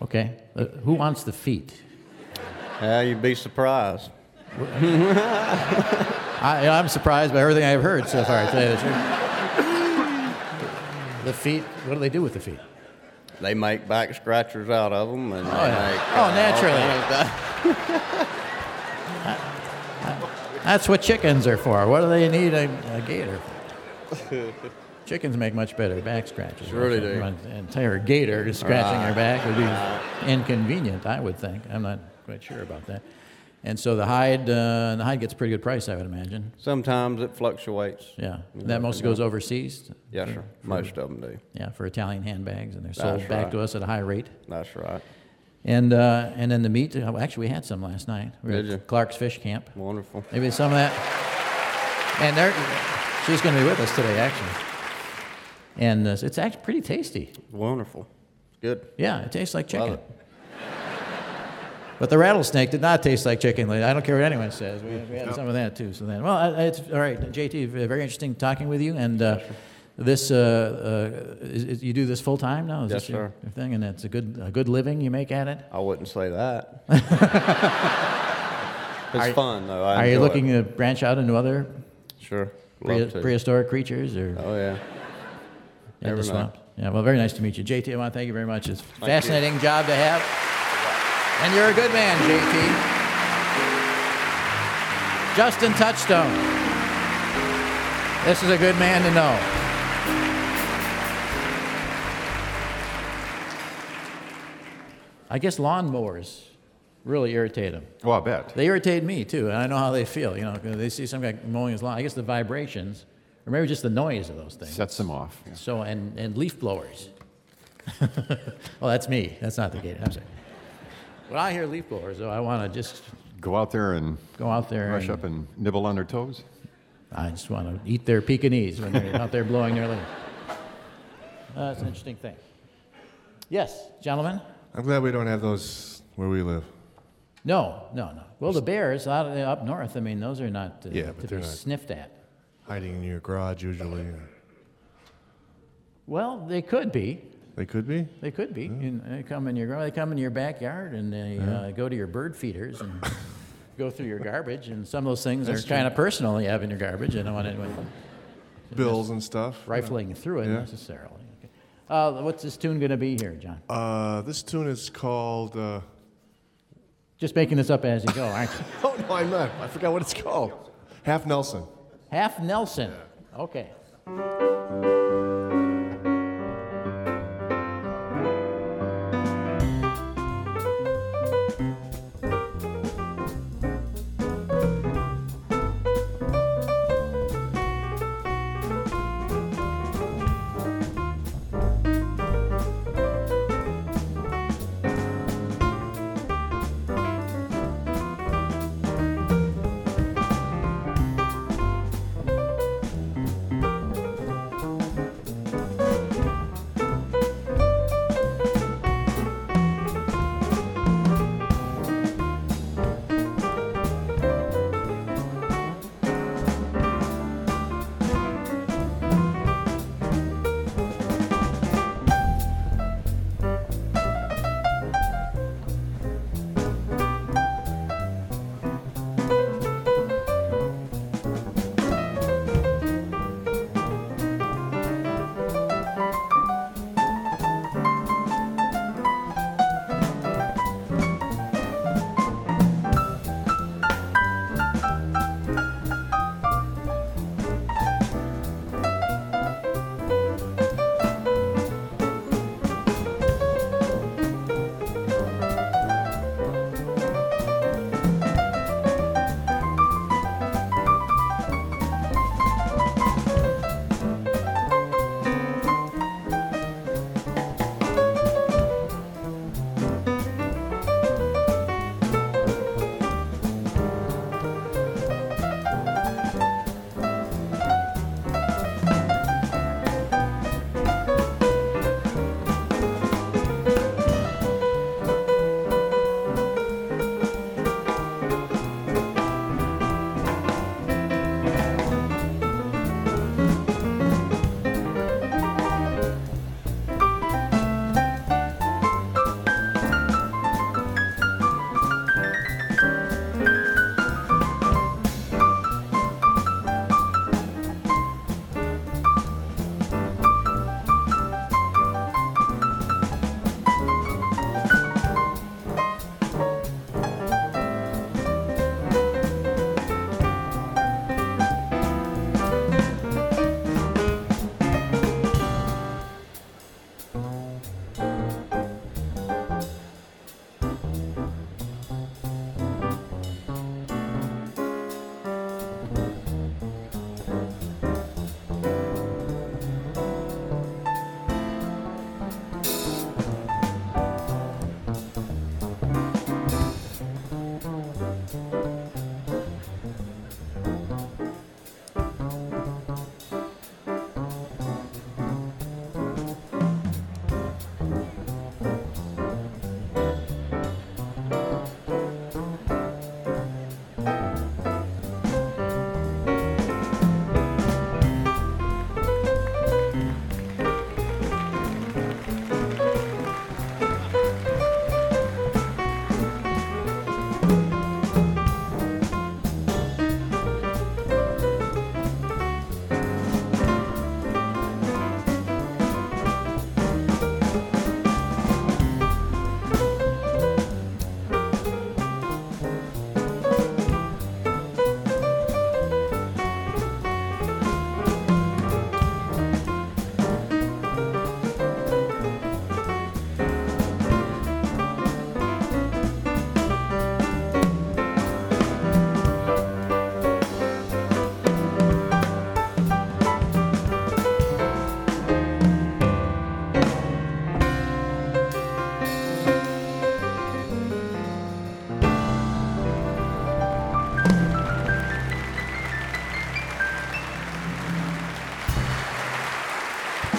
Okay. Uh, who wants the feet? Yeah, you'd be surprised. I, I'm surprised by everything I've heard so far. I tell you the truth. The feet. What do they do with the feet? They make back scratchers out of them, and Oh, yeah. make, Oh, uh, all naturally. That's what chickens are for. What do they need a, a gator for? Chickens make much better back scratches. Do. An entire gator scratching their Right. back would be inconvenient, I would think. I'm not quite sure about that. And so the hide, uh, the hide gets a pretty good price, I would imagine. Sometimes it fluctuates. Yeah. You That mostly goes overseas? Yes, sir. for- Most of them do. Yeah, for Italian handbags, and they're sold That's back right. to us at a high rate. That's right. And uh, and then the meat. uh, Actually, we had some last night. We Did at you? Clark's Fish Camp. Wonderful. Maybe some of that. And they're, she's going to be with us today, actually. And uh, it's actually pretty tasty. Wonderful. Good. Yeah, it tastes like chicken. Love it. But the rattlesnake did not taste like chicken. I don't care what anyone says. We, we had some of that too. So then, well, it's all right, JT. Very interesting talking with you. And uh, this, uh, uh, is, is, you do this full time now? Is Yes, this your, sir. your thing? And it's a good, a good living you make at it. I wouldn't say that. Are- it's fun though. I Are you enjoy it. looking to branch out into other Sure. pre- Love to. prehistoric creatures or? Oh yeah. in Never the know. Yeah. Well, very nice to meet you, JT. I want to thank you very much. It's a fascinating job to have. And you're a good man, JT. Justin Touchstone. This is a good man to know. I guess lawnmowers really irritate them. Oh, I bet. They irritate me too, and I know how they feel. You know, they see some guy mowing his lawn. I guess the vibrations, or maybe just the noise of those things. Sets them off. So and and leaf blowers. well, that's me. That's not the gate. I'm sorry. When I hear leaf blowers, though, I want to just Go out there and go out there. rush and, up and nibble on their toes. I just want to eat their Pekingese when they're out there blowing their leaf. Uh, that's an interesting thing. Yes, gentlemen. I'm glad we don't have those where we live. No, no, no. Well, the bears out up north. I mean, those are not uh, Yeah, but to they're be not- sniffed at. Hiding in your garage usually. Well, they could be. They could be. They could be. And they come in your they come in your backyard and they uh, go to your bird feeders and go through your garbage. And some of those things are kind of personal. You have in your garbage. I don't want anyone Bills and stuff. rifling through it Yeah. necessarily. Uh, what's this tune going to be here, John? Uh, this tune is called. Uh, Just making this up as you go, aren't you? oh no, I'm not. I forgot what it's called. Half Nelson. Half Nelson. Okay.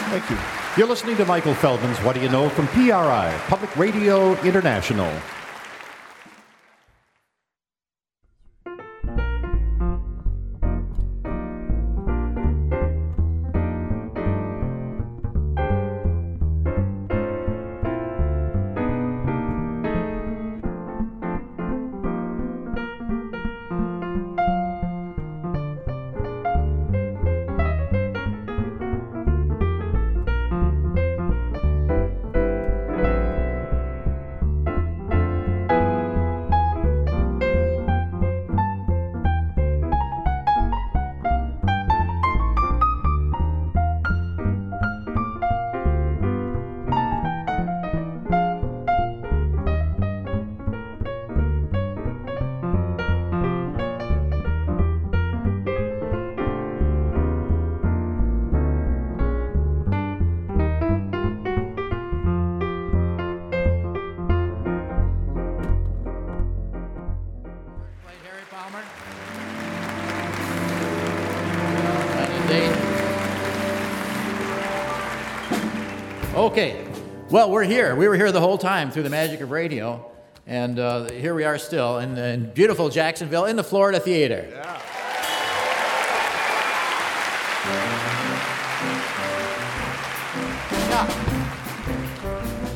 Thank you. You're listening to Michael Feldman's What Do You Know from PRI, Public Radio International. Well, we're here. We were here the whole time through the magic of radio. And uh, here we are still in, in beautiful Jacksonville in the Florida Theater. Yeah.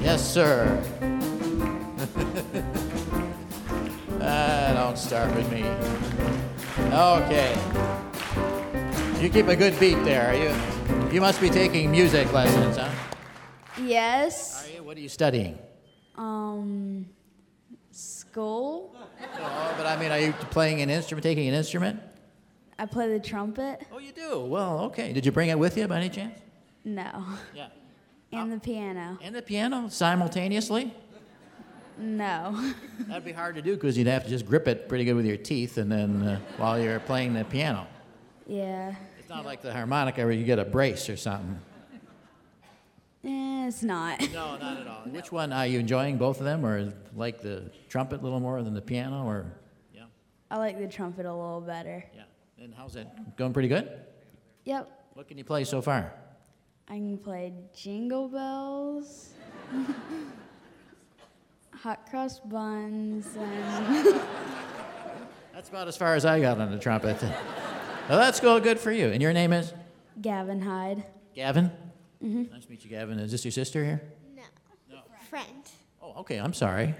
Yes, sir. ah, don't start with me. Okay. You keep a good beat there. You, you must be taking music lessons, huh? Yes. What are you studying? Um, school. Oh, but I mean, are you playing an instrument, taking an instrument? I play the trumpet. Oh, you do? Well, okay. Did you bring it with you by any chance? No. Yeah. And the piano. And the piano simultaneously? No. That'd be hard to do because you'd have to just grip it pretty good with your teeth and then uh, while you're playing the piano. Yeah. It's not like the harmonica where you get a brace or something. Eh, it's not. No, not at all. Which one are you enjoying? Both of them, or like the trumpet a little more than the piano, or Yeah. I like the trumpet a little better. Yeah. and how's that going? Pretty good. Yep. What can you play so far? I can play Jingle Bells, Hot Cross Buns, and That's about as far as I got on the trumpet. well, that's go good for you. And your name is Gavin Hyde. Gavin. Mhm. Nice to meet you, Gavin. Is this your sister here? No. Friend. Oh, okay. I'm sorry.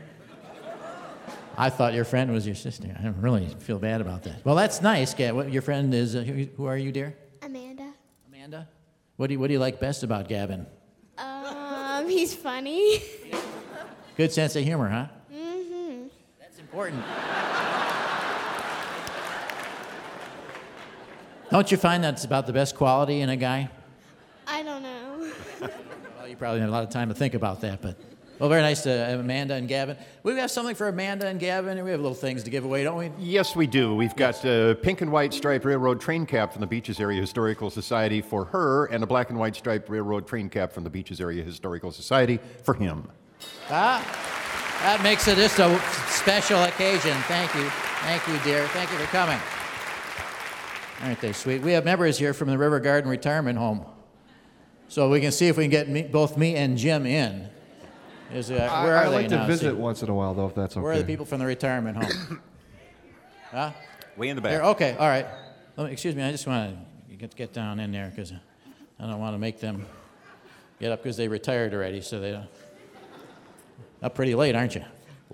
I thought your friend was your sister. I really feel bad about that. Well, that's nice. Gavin. what- Your friend is. Uh, who, who are you, dear? Amanda. Amanda. What do you What do you like best about Gavin? Um, he's funny. Good sense of humor, huh? mm-hmm. That's important. Don't you find that's about the best quality in a guy? I don't know. Probably had a lot of time to think about that, but well, very nice to have Amanda and Gavin. We have something for Amanda and Gavin, and we have little things to give away, don't we? Yes, we do. We've got a pink and white striped railroad train cap from the Beaches Area Historical Society for her, and a black and white striped railroad train cap from the Beaches Area Historical Society for him. Ah, that makes it just a special occasion. Thank you. Thank you, dear. Thank you for coming. Aren't they sweet? We have members here from the River Garden Retirement Home. So we can see if we can get me, both me and Jim in. Is, uh, I, where are I they like to now? visit See, once in a while, though, if that's okay. Where are the people from the retirement home? huh? Way in the back. There, back. okay, all right. Let me- excuse me, I just want to get, get down in there because I don't want to make them get up because they retired already, so they don't. Up pretty late, aren't you?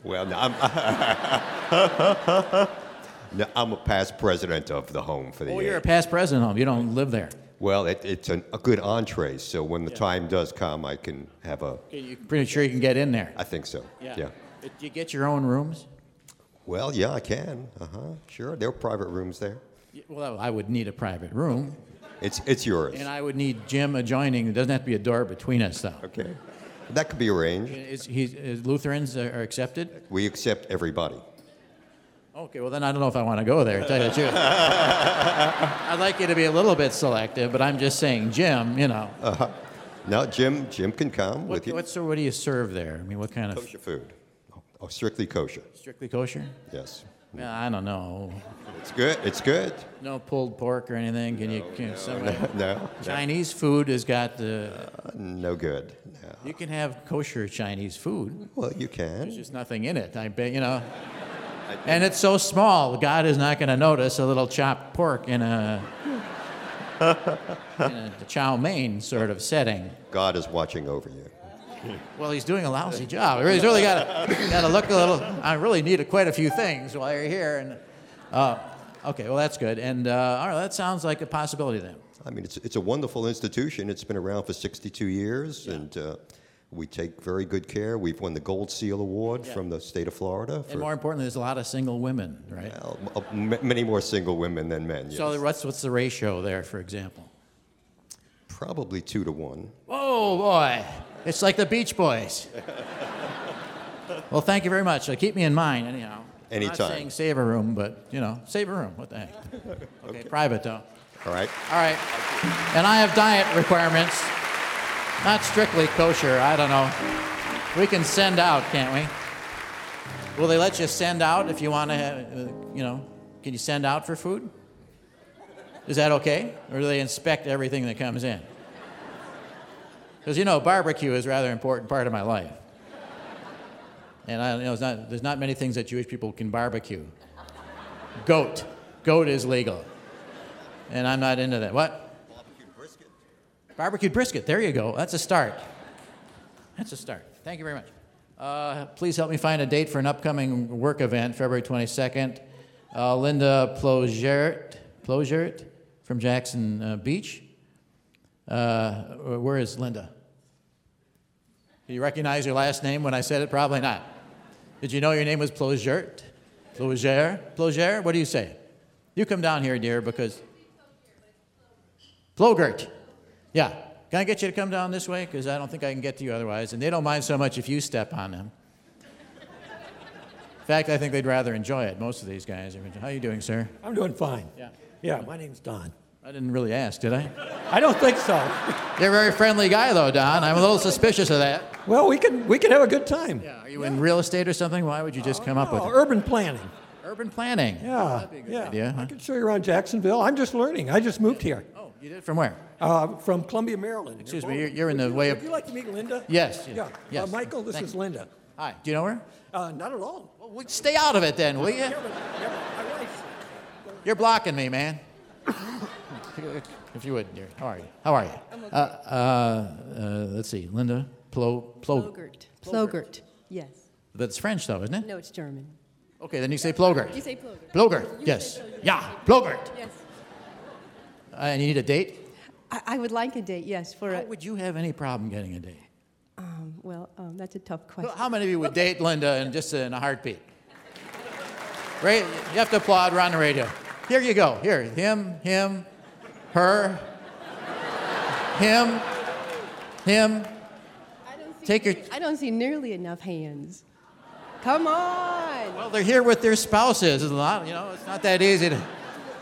Well, no, I'm, no, I'm a past president of the home for the. Oh, you're a past president home. You don't live there. Well, it, it's an, a good entree, so when the time does come, I can have a. You're pretty sure you can get in there. I think so. Yeah. Do you get your own rooms? Well, yeah, I can. Uh huh. Sure, there are private rooms there. Y- Well, I would need a private room. It's it's yours. And I would need Jim adjoining. There doesn't have to be a door between us, though. Okay. That could be arranged. Is, he's, is Lutherans are are accepted? We accept everybody. Okay, well then I don't know if I want to go there. To tell you the truth, I'd like you to be a little bit selective, but I'm just saying, Jim. You know, Uh-huh. No, Jim. Jim can come what, with you. what's what do you serve there? I mean, what kind of Kosher food. Oh, strictly kosher. strictly kosher? Yes. Yeah, I don't know. It's good. It's good. No pulled pork or anything. Can you? Can no, some- no, no. Chinese food has got the. No good. No. You can have kosher Chinese food. Well, you can. There's just nothing in it. I bet you know. And it's so small, God is not going to notice a little chopped pork in a, in a chow mein sort of setting. God is watching over you. Well, he's doing a lousy job. He's really got to look a little. I really need a, quite a few things while you're here. And uh, okay, well that's good. And uh, all right, that sounds like a possibility then. I mean, it's, it's a wonderful institution. It's been around for 62 years, and uh, we take very good care. We've won the Gold Seal Award Yeah. from the state of Florida. And more importantly, there's a lot of single women, right? well, m- many more single women than men. Yes. So what's what's the ratio there, for example? Probably two to one. Oh boy, it's like the Beach Boys. well, thank you very much. Uh, keep me in mind, anyhow. I'm Anytime. not saying save a room, but you know, save a room. What the heck? Okay, private though. All right. All right. And I have diet requirements. Not strictly kosher. I don't know. We can send out, can't we? Will they let you send out if you want to, uh, you know, can you send out for food? Is that okay? Or do they inspect everything that comes in? Because you know, barbecue is a rather important part of my life. And I, you know, not, there's not many things that Jewish people can barbecue. Goat. Goat is legal. And I'm not into that. What? Barbecued brisket. There you go. That's a start. That's a start. Thank you very much. Uh, please help me find a date for an upcoming work event, February 22nd. Uh, Linda Plogert, Plogert from Jackson uh, Beach. Uh, where is Linda? Do you recognize your last name when I said it? Probably not. Did you know your name was Plogert? Plogert? Plogert? What do you say? You come down here, dear, because. Plogert. Yeah. Can I get you to come down this way? Because I don't think I can get to you otherwise. And they don't mind so much if you step on them. In fact, I think they'd rather enjoy it. Most of these guys. Are, how are you doing, sir? I'm doing fine. Yeah. Yeah, my name's Don. I didn't really ask, did I? I don't think so. You're a very friendly guy, though, Don. I'm a little suspicious of that. Well, we can we can have a good time. Yeah. Are you in real estate or something? Why would you just come up oh, with Oh, it? urban planning. Urban planning. Yeah, yeah. idea, huh? I can show you around Jacksonville. I'm just learning. I just moved here. Oh, you did? From where? Uh, from Columbia, Maryland. Excuse me, you're, you're in the way of. Would you like to meet Linda? Yes, yes, Yeah. yes. Uh, Michael, this Thank is. Linda. Hi. Do you know her? Uh, not at all. Well, we- stay out of it then, will you? Yeah, but- yeah, but my wife. You're blocking me, man. if you would, dear. How are you? How are you? Uh, uh, uh, let's see. Linda Plo, Plo, Plogert. Plogert. Yes. That's French, though, isn't it? No, it's German. Okay, then you say Plogert. You say Plogert. Plogert, yes. Plogert. Yeah, Plogert. Yes. Uh, and you need a date? I, I would like a date, yes, for How a. would you have any problem getting a date? Um, well, um, that's a tough question. How many of you would date Linda in just in a heartbeat? Right? You have to applaud. We're on the radio. Here you go. Here, him, him, her, him, him. Take your. I don't see nearly enough hands. Come on. Well, they're here with their spouses. It's not, you know, it's not that easy to.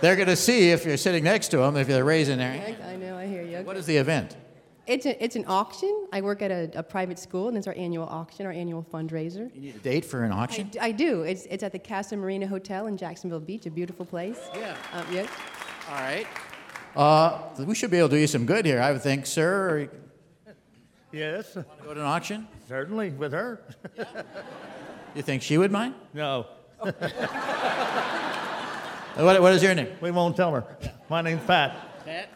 They're going to see if you're sitting next to them if they're raising their hand. I, I know, I hear you. What is the event? It's, a, it's an auction. I work at a, a private school, and it's our annual auction, our annual fundraiser. You need a date for an I, auction? d- I do. It's, it's at the Casa Marina Hotel in Jacksonville Beach, a beautiful place. Yeah. Um, yeah. All right. Uh, we should be able to do you some good here, I would think, sir. Or Yes, go to an auction? certainly, with her. You think she would mind? No. What, what is your name? We won't tell her. My name's Pat. Pat.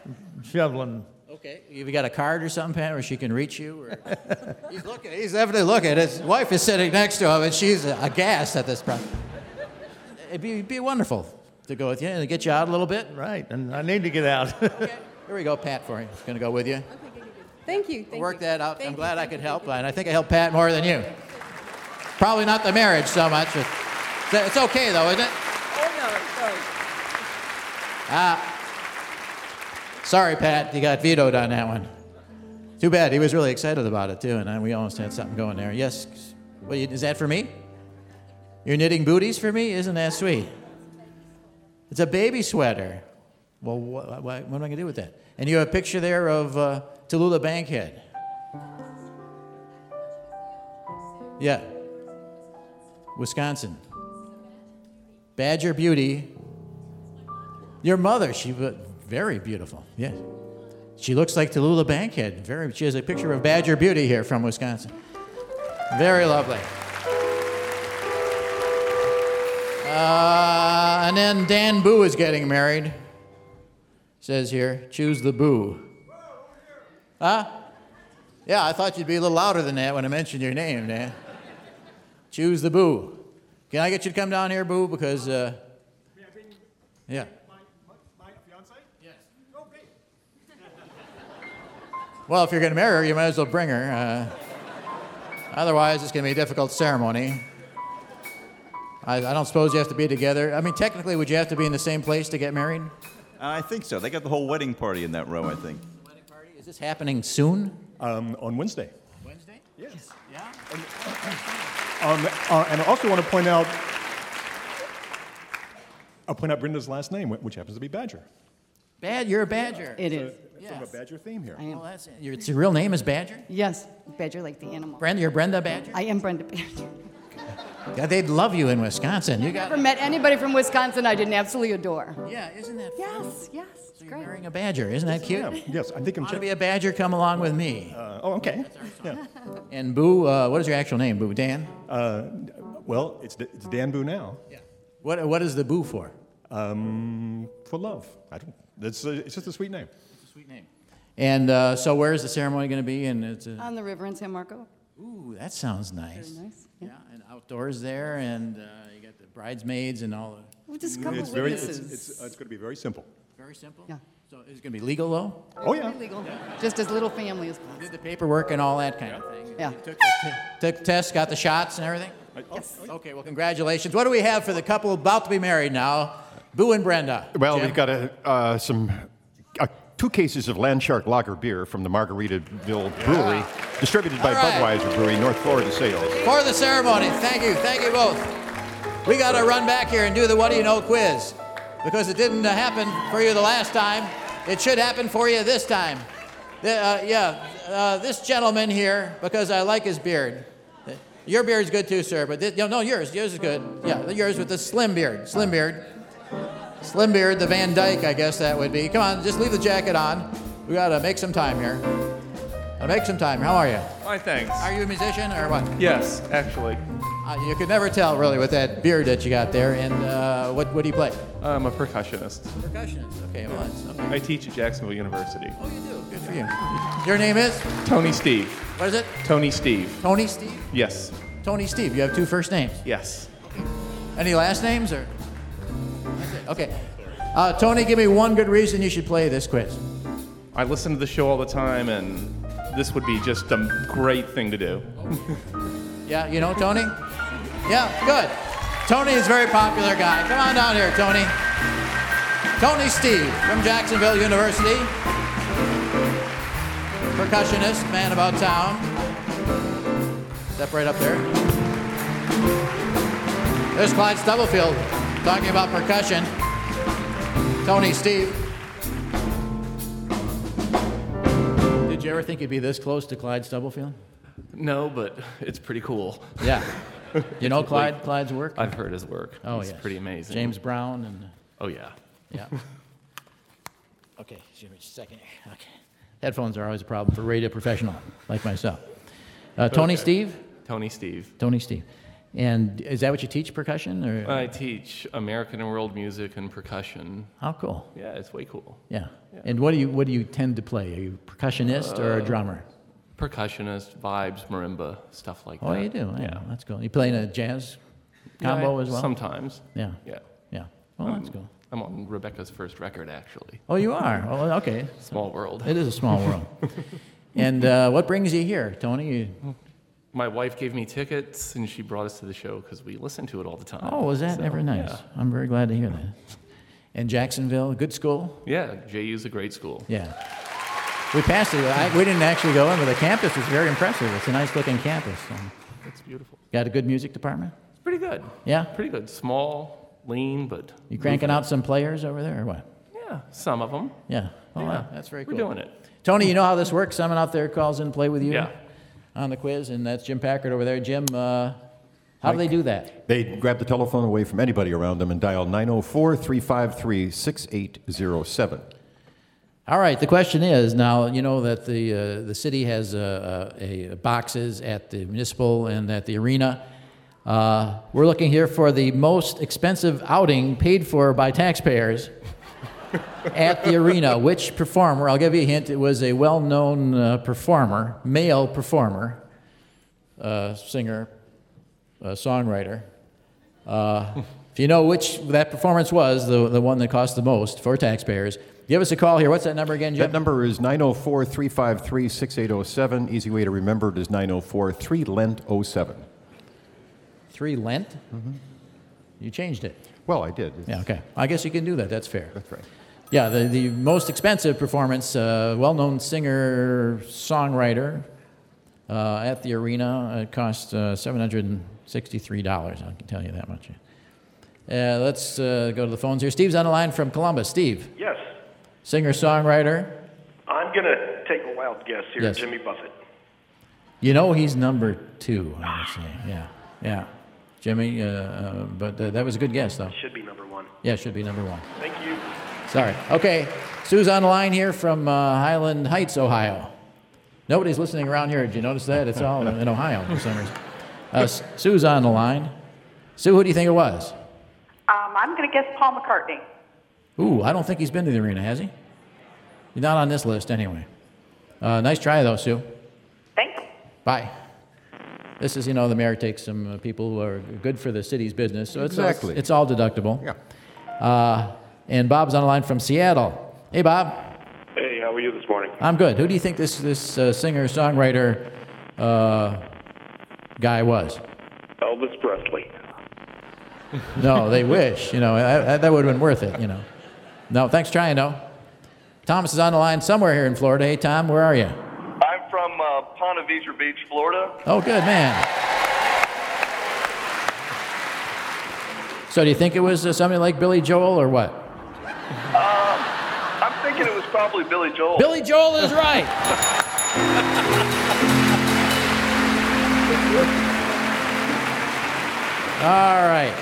Shoveling. Okay. You got a card or something, Pat, where she can reach you? Or... he's looking. He's definitely looking. His wife is sitting next to him, and she's aghast at this problem. It'd be, be wonderful to go with you and get you out a little bit. Right, and I need to get out. Here we go, Pat, for you. He's going to go with you. Okay. Thank you. Thank Work you. that out. Thank I'm you, glad I could you, help, thank and I think I helped Pat more than you. Probably not the marriage so much. But it's okay, though, isn't it? you. Oh, no, sorry. Ah. Sorry, Pat, you got vetoed on that one. Too bad. He was really excited about it, too, and we almost had something going there. Yes. Well, is that for me? You're knitting booties for me? Isn't that sweet? It's a baby sweater. Well, what, what, what am I going to do with that? And you have a picture there of uh, Tallulah Bankhead. Yeah. Wisconsin. Badger Beauty. Your mother, she was very beautiful. Yes. She looks like Tallulah Bankhead. Very. She has a picture of Badger Beauty here from Wisconsin. Very lovely. Uh, and then Dan Boo is getting married. Says here, choose the boo. Huh? Yeah, I thought you'd be a little louder than that when I mentioned your name, Dan. Choose the boo. Can I get you to come down here, boo? Because, uh, yeah. Well, if you're going to marry her, you might as well bring her. Uh, otherwise, it's going to be a difficult ceremony. I, I don't suppose you have to be together. I mean, technically, would you have to be in the same place to get married? I think so. They got the whole wedding party in that row, I think. Wedding party? Is this happening soon? Um, on Wednesday. Wednesday? Yes. Yeah. Um, uh, and I also want to point out, I'll point out Brenda's last name, which happens to be Badger. Bad, you're a badger. It is. Sort of a Badger theme here. I am. Well, that's, your, it's your real name is Badger? Yes, Badger like the animal. Brenda, you're Brenda Badger? I am Brenda Badger. Yeah, they'd love you in Wisconsin. You got Never met anybody from Wisconsin I didn't absolutely adore. Yeah, isn't that Yes, yes, it's great. wearing a badger. Isn't that cute? Yeah, yes, I think I'm. Want to be a badger? Come along with me. Uh, oh, okay. Yeah. And Boo, uh, what is your actual name, Boo? Dan? Uh, well, it's, it's Dan Boo now. Yeah. What, what is the Boo for? Um, for love. I don't. It's, uh, it's just a sweet name. Sweet name. And uh, so, where is the ceremony going to be? And it's a, On the river in San Marco. ooh, that sounds nice. Very nice. Yeah. And outdoors there, and uh, you got the bridesmaids and all the. Well, just a couple It's very. It's, witnesses. it's, uh, it's going to be very simple. Very simple. Yeah. So, is it going to be legal though? Oh yeah. Legal. Just as little family as possible. Did the paperwork and all that kind of thing. Yeah. Took the, t- took the test, got the shots and everything. Yes. Okay. Well, congratulations. What do we have for the couple about to be married now? Boo and Brenda. Well, Jim? we've got a, uh, some two cases of Landshark Lager beer from the Margaritaville Brewery, distributed by right. Budweiser Brewery, North Florida sales. for the ceremony. Thank you. Thank you both. We got to run back here and do the Whad'Ya Know quiz because it didn't uh, happen for you the last time. It should happen for you this time. The, uh, yeah, uh, this gentleman here, because I like his beard. Your beard's good too, sir, but this, no, yours. Yours is good. Yeah, yours with the slim beard. Slim beard. Slim beard, the Van Dyke, I guess that would be. Come on, just leave the jacket on. We got to make some time here. Gotta make some time. How are you? Hi, thanks. Are you a musician or what? Yes, actually. Uh, you could never tell really with that beard that you got there. And uh, what, what do you play? I'm a percussionist. Percussionist. Okay, well, that's okay. I teach at Jacksonville University. Oh, you do. Good for you. Your name is? Tony Steve. What is it? Tony Steve. Tony Steve? Yes. Tony Steve. You have two first names. Yes. Any last names or? Okay. Uh, Tony, give me one good reason you should play this quiz. I listen to the show all the time, and this would be just a great thing to do. Yeah, you know Tony? Yeah, good. Tony is a very popular guy. Come on down here, Tony. Tony Steve from Jacksonville University. Percussionist, man about town. Step right up there. There's Clyde Stubblefield talking about percussion. Tony Steve. Did you ever think you'd be this close to Clyde Stubblefield? No, but it's pretty cool. Yeah. You know Like, Clyde, Clyde's work? I've heard his work. Oh, It's pretty amazing. James Brown and. Oh, yeah. Yeah. okay, give me just a second. Okay. Headphones are always a problem for radio professional like myself. Uh, Tony Okay. Steve? Tony Steve. Tony Steve. And is that what you teach, percussion? Or? I teach American and world music and percussion. How cool. Yeah, it's way cool. Yeah. And what do you what do you tend to play? Are you a percussionist or a Uh, drummer? Percussionist, vibes, marimba, stuff like Oh, that. Oh, you do. I Yeah. know. That's cool. You play in a jazz Yeah, combo I- as well? Sometimes. Yeah. Yeah. Yeah. Well, that's Um, cool. I'm on Rebecca's first record, actually. Oh, you are. Oh, okay. Small world. It is a small world. and uh, what brings you here, Tony? You, My wife gave me tickets, and she brought us to the show because we listen to it all the time. oh, was that So, ever nice? Yeah. I'm very glad to hear that. And Jacksonville, good school. yeah, JU's a great school. Yeah. We passed it. I, we didn't actually go in, but the campus is very impressive. It's a nice looking campus. It's beautiful. got a good music department? It's pretty good. Yeah? Pretty good. Small, lean, but. You cranking out some players over there or what? Yeah, some of them. Yeah. Oh, Yeah, wow. That's very cool. We're doing it. Tony, you know how this works? Someone out there calls in and play with you Yeah. On the quiz, and that's Jim Packard over there. Jim, uh, how do they do that? They grab the telephone away from anybody around them and dial 904 353 6807. All right. The question is now. You know that the uh, the city has uh, a boxes at the municipal and at the arena. Uh, we're looking here for the most expensive outing paid for by taxpayers at the arena. Which performer? I'll give you a hint. It was a well-known uh, performer, male performer, uh, singer, uh, songwriter. Uh, if you know which that performance was, the, the one that cost the most for taxpayers, give us a call here. What's that number again, Jim? That number is 904 353 6807. Easy way to remember it is 904 3 Lent 07. Three Lent? You changed it. Well, I did. Yeah, okay. I guess you can do that. That's fair. That's right. Yeah, the, the most expensive performance, uh, well known singer, songwriter uh, at the arena. It cost uh, $763. I can tell you that much. Uh, let's uh, go to the phones here. Steve's on the line from Columbus. Steve, Yes. singer, songwriter. I'm going to take a wild guess here. Yes. Jimmy Buffett. You know he's number two, I would say. Yeah, yeah. Jimmy, uh, uh, but uh, that was a good guess, though. Should be number one. Yeah, should be number one. Thank you. Sorry. Okay, Sue's on the line here from uh, Highland Heights, Ohio. Nobody's listening around here. Did you notice that? It's all in Ohio for some reason. Uh, Sue's on the line. Sue, who do you think it was? Um, I'm going to guess Paul McCartney. Ooh, I don't think he's been to the arena, has he? He's not on this list anyway. Uh, nice try, though, Sue. Thanks. Bye. This is, you know, the mayor takes some uh, people who are good for the city's business, so it's, Exactly. it's, all deductible. Yeah. Uh, and Bob's on the line from Seattle. Hey, Bob. Hey, how are you this morning? I'm good. Who do you think this this uh, singer songwriter uh, guy was? Elvis Presley. No, they wish. You know I, I, that would have been worth it. You know. No, thanks trying though. Thomas is on the line somewhere here in Florida. Hey, Tom, where are you? I'm from uh, Ponte Vedra Beach, Florida. Oh, good man. So, do you think it was uh, somebody like Billy Joel or what? Uh, I'm thinking it was probably Billy Joel. Billy Joel is right. All right.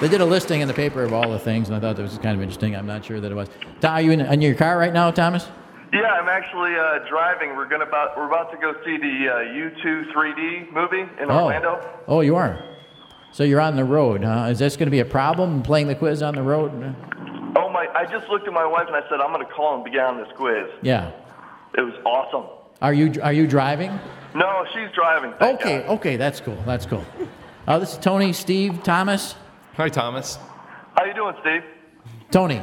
They did a listing in the paper of all the things, and I thought that was kind of interesting. I'm not sure that it was. Tom, are you in, in your car right now, Thomas? Yeah, I'm actually uh, driving. We're gonna about we're about to go see the uh, U2 3D movie in Orlando. Oh. oh, you are. So you're on the road, huh? Is this going to be a problem playing the quiz on the road? Oh my! I just looked at my wife and I said I'm gonna call and begin on this quiz. Yeah. It was awesome. Are you are you driving? No, she's driving. thank Okay, God. okay, that's cool. That's cool. Uh, this is Tony, Steve, Thomas. Hi, Thomas. How you doing, Steve? Tony.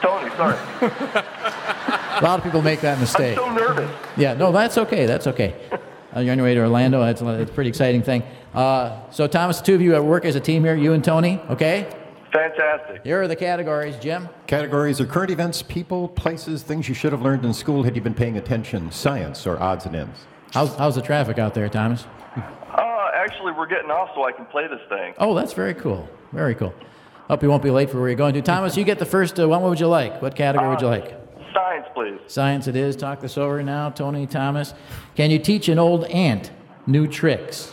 Tony, sorry. A lot of people make that mistake. I'm so nervous. Yeah, no, that's okay. That's okay. Uh, you're on your way to Orlando. That's a, that's a pretty exciting thing. Uh, so, Thomas, the two of you work as a team here, you and Tony, okay? Fantastic. Here are the categories, Jim. Categories are current events, people, places, things you should have learned in school had you been paying attention, science, or odds and ends. How's, how's the traffic out there, Thomas? Uh, actually, we're getting off so I can play this thing. Oh, that's very cool. Very cool. Hope you won't be late for where you're going to. Thomas, you get the first uh, one. What would you like? What category would you like? Science, please. Science it is. Talk this over now, Tony, Thomas. Can you teach an old ant new tricks?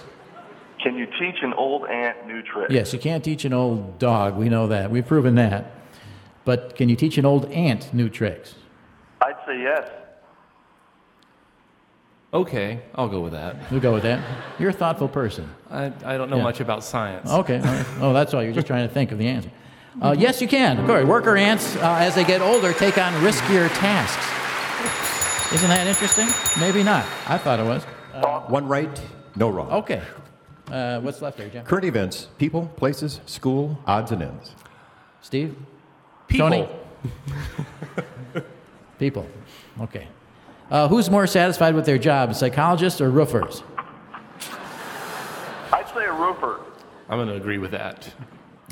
Can you teach an old ant new tricks? Yes, you can't teach an old dog. We know that. We've proven that. But can you teach an old ant new tricks? I'd say yes. Okay, I'll go with that. We'll go with that. You're a thoughtful person. I, I don't know Yeah. much about science. Okay. all right. Oh, that's all. You're just trying to think of the answer. Uh, yes, you can. Of course. Worker ants, uh, as they get older, take on riskier tasks. Isn't that interesting? Maybe not. I thought it was. One right, no wrong. Okay. Uh, what's left there, Jim? Current events, people, places, school, odds and ends. Steve? People. Tony? People. Okay. Uh, who's more satisfied with their job, psychologists or roofers? I'd say a roofer. I'm going to agree with that.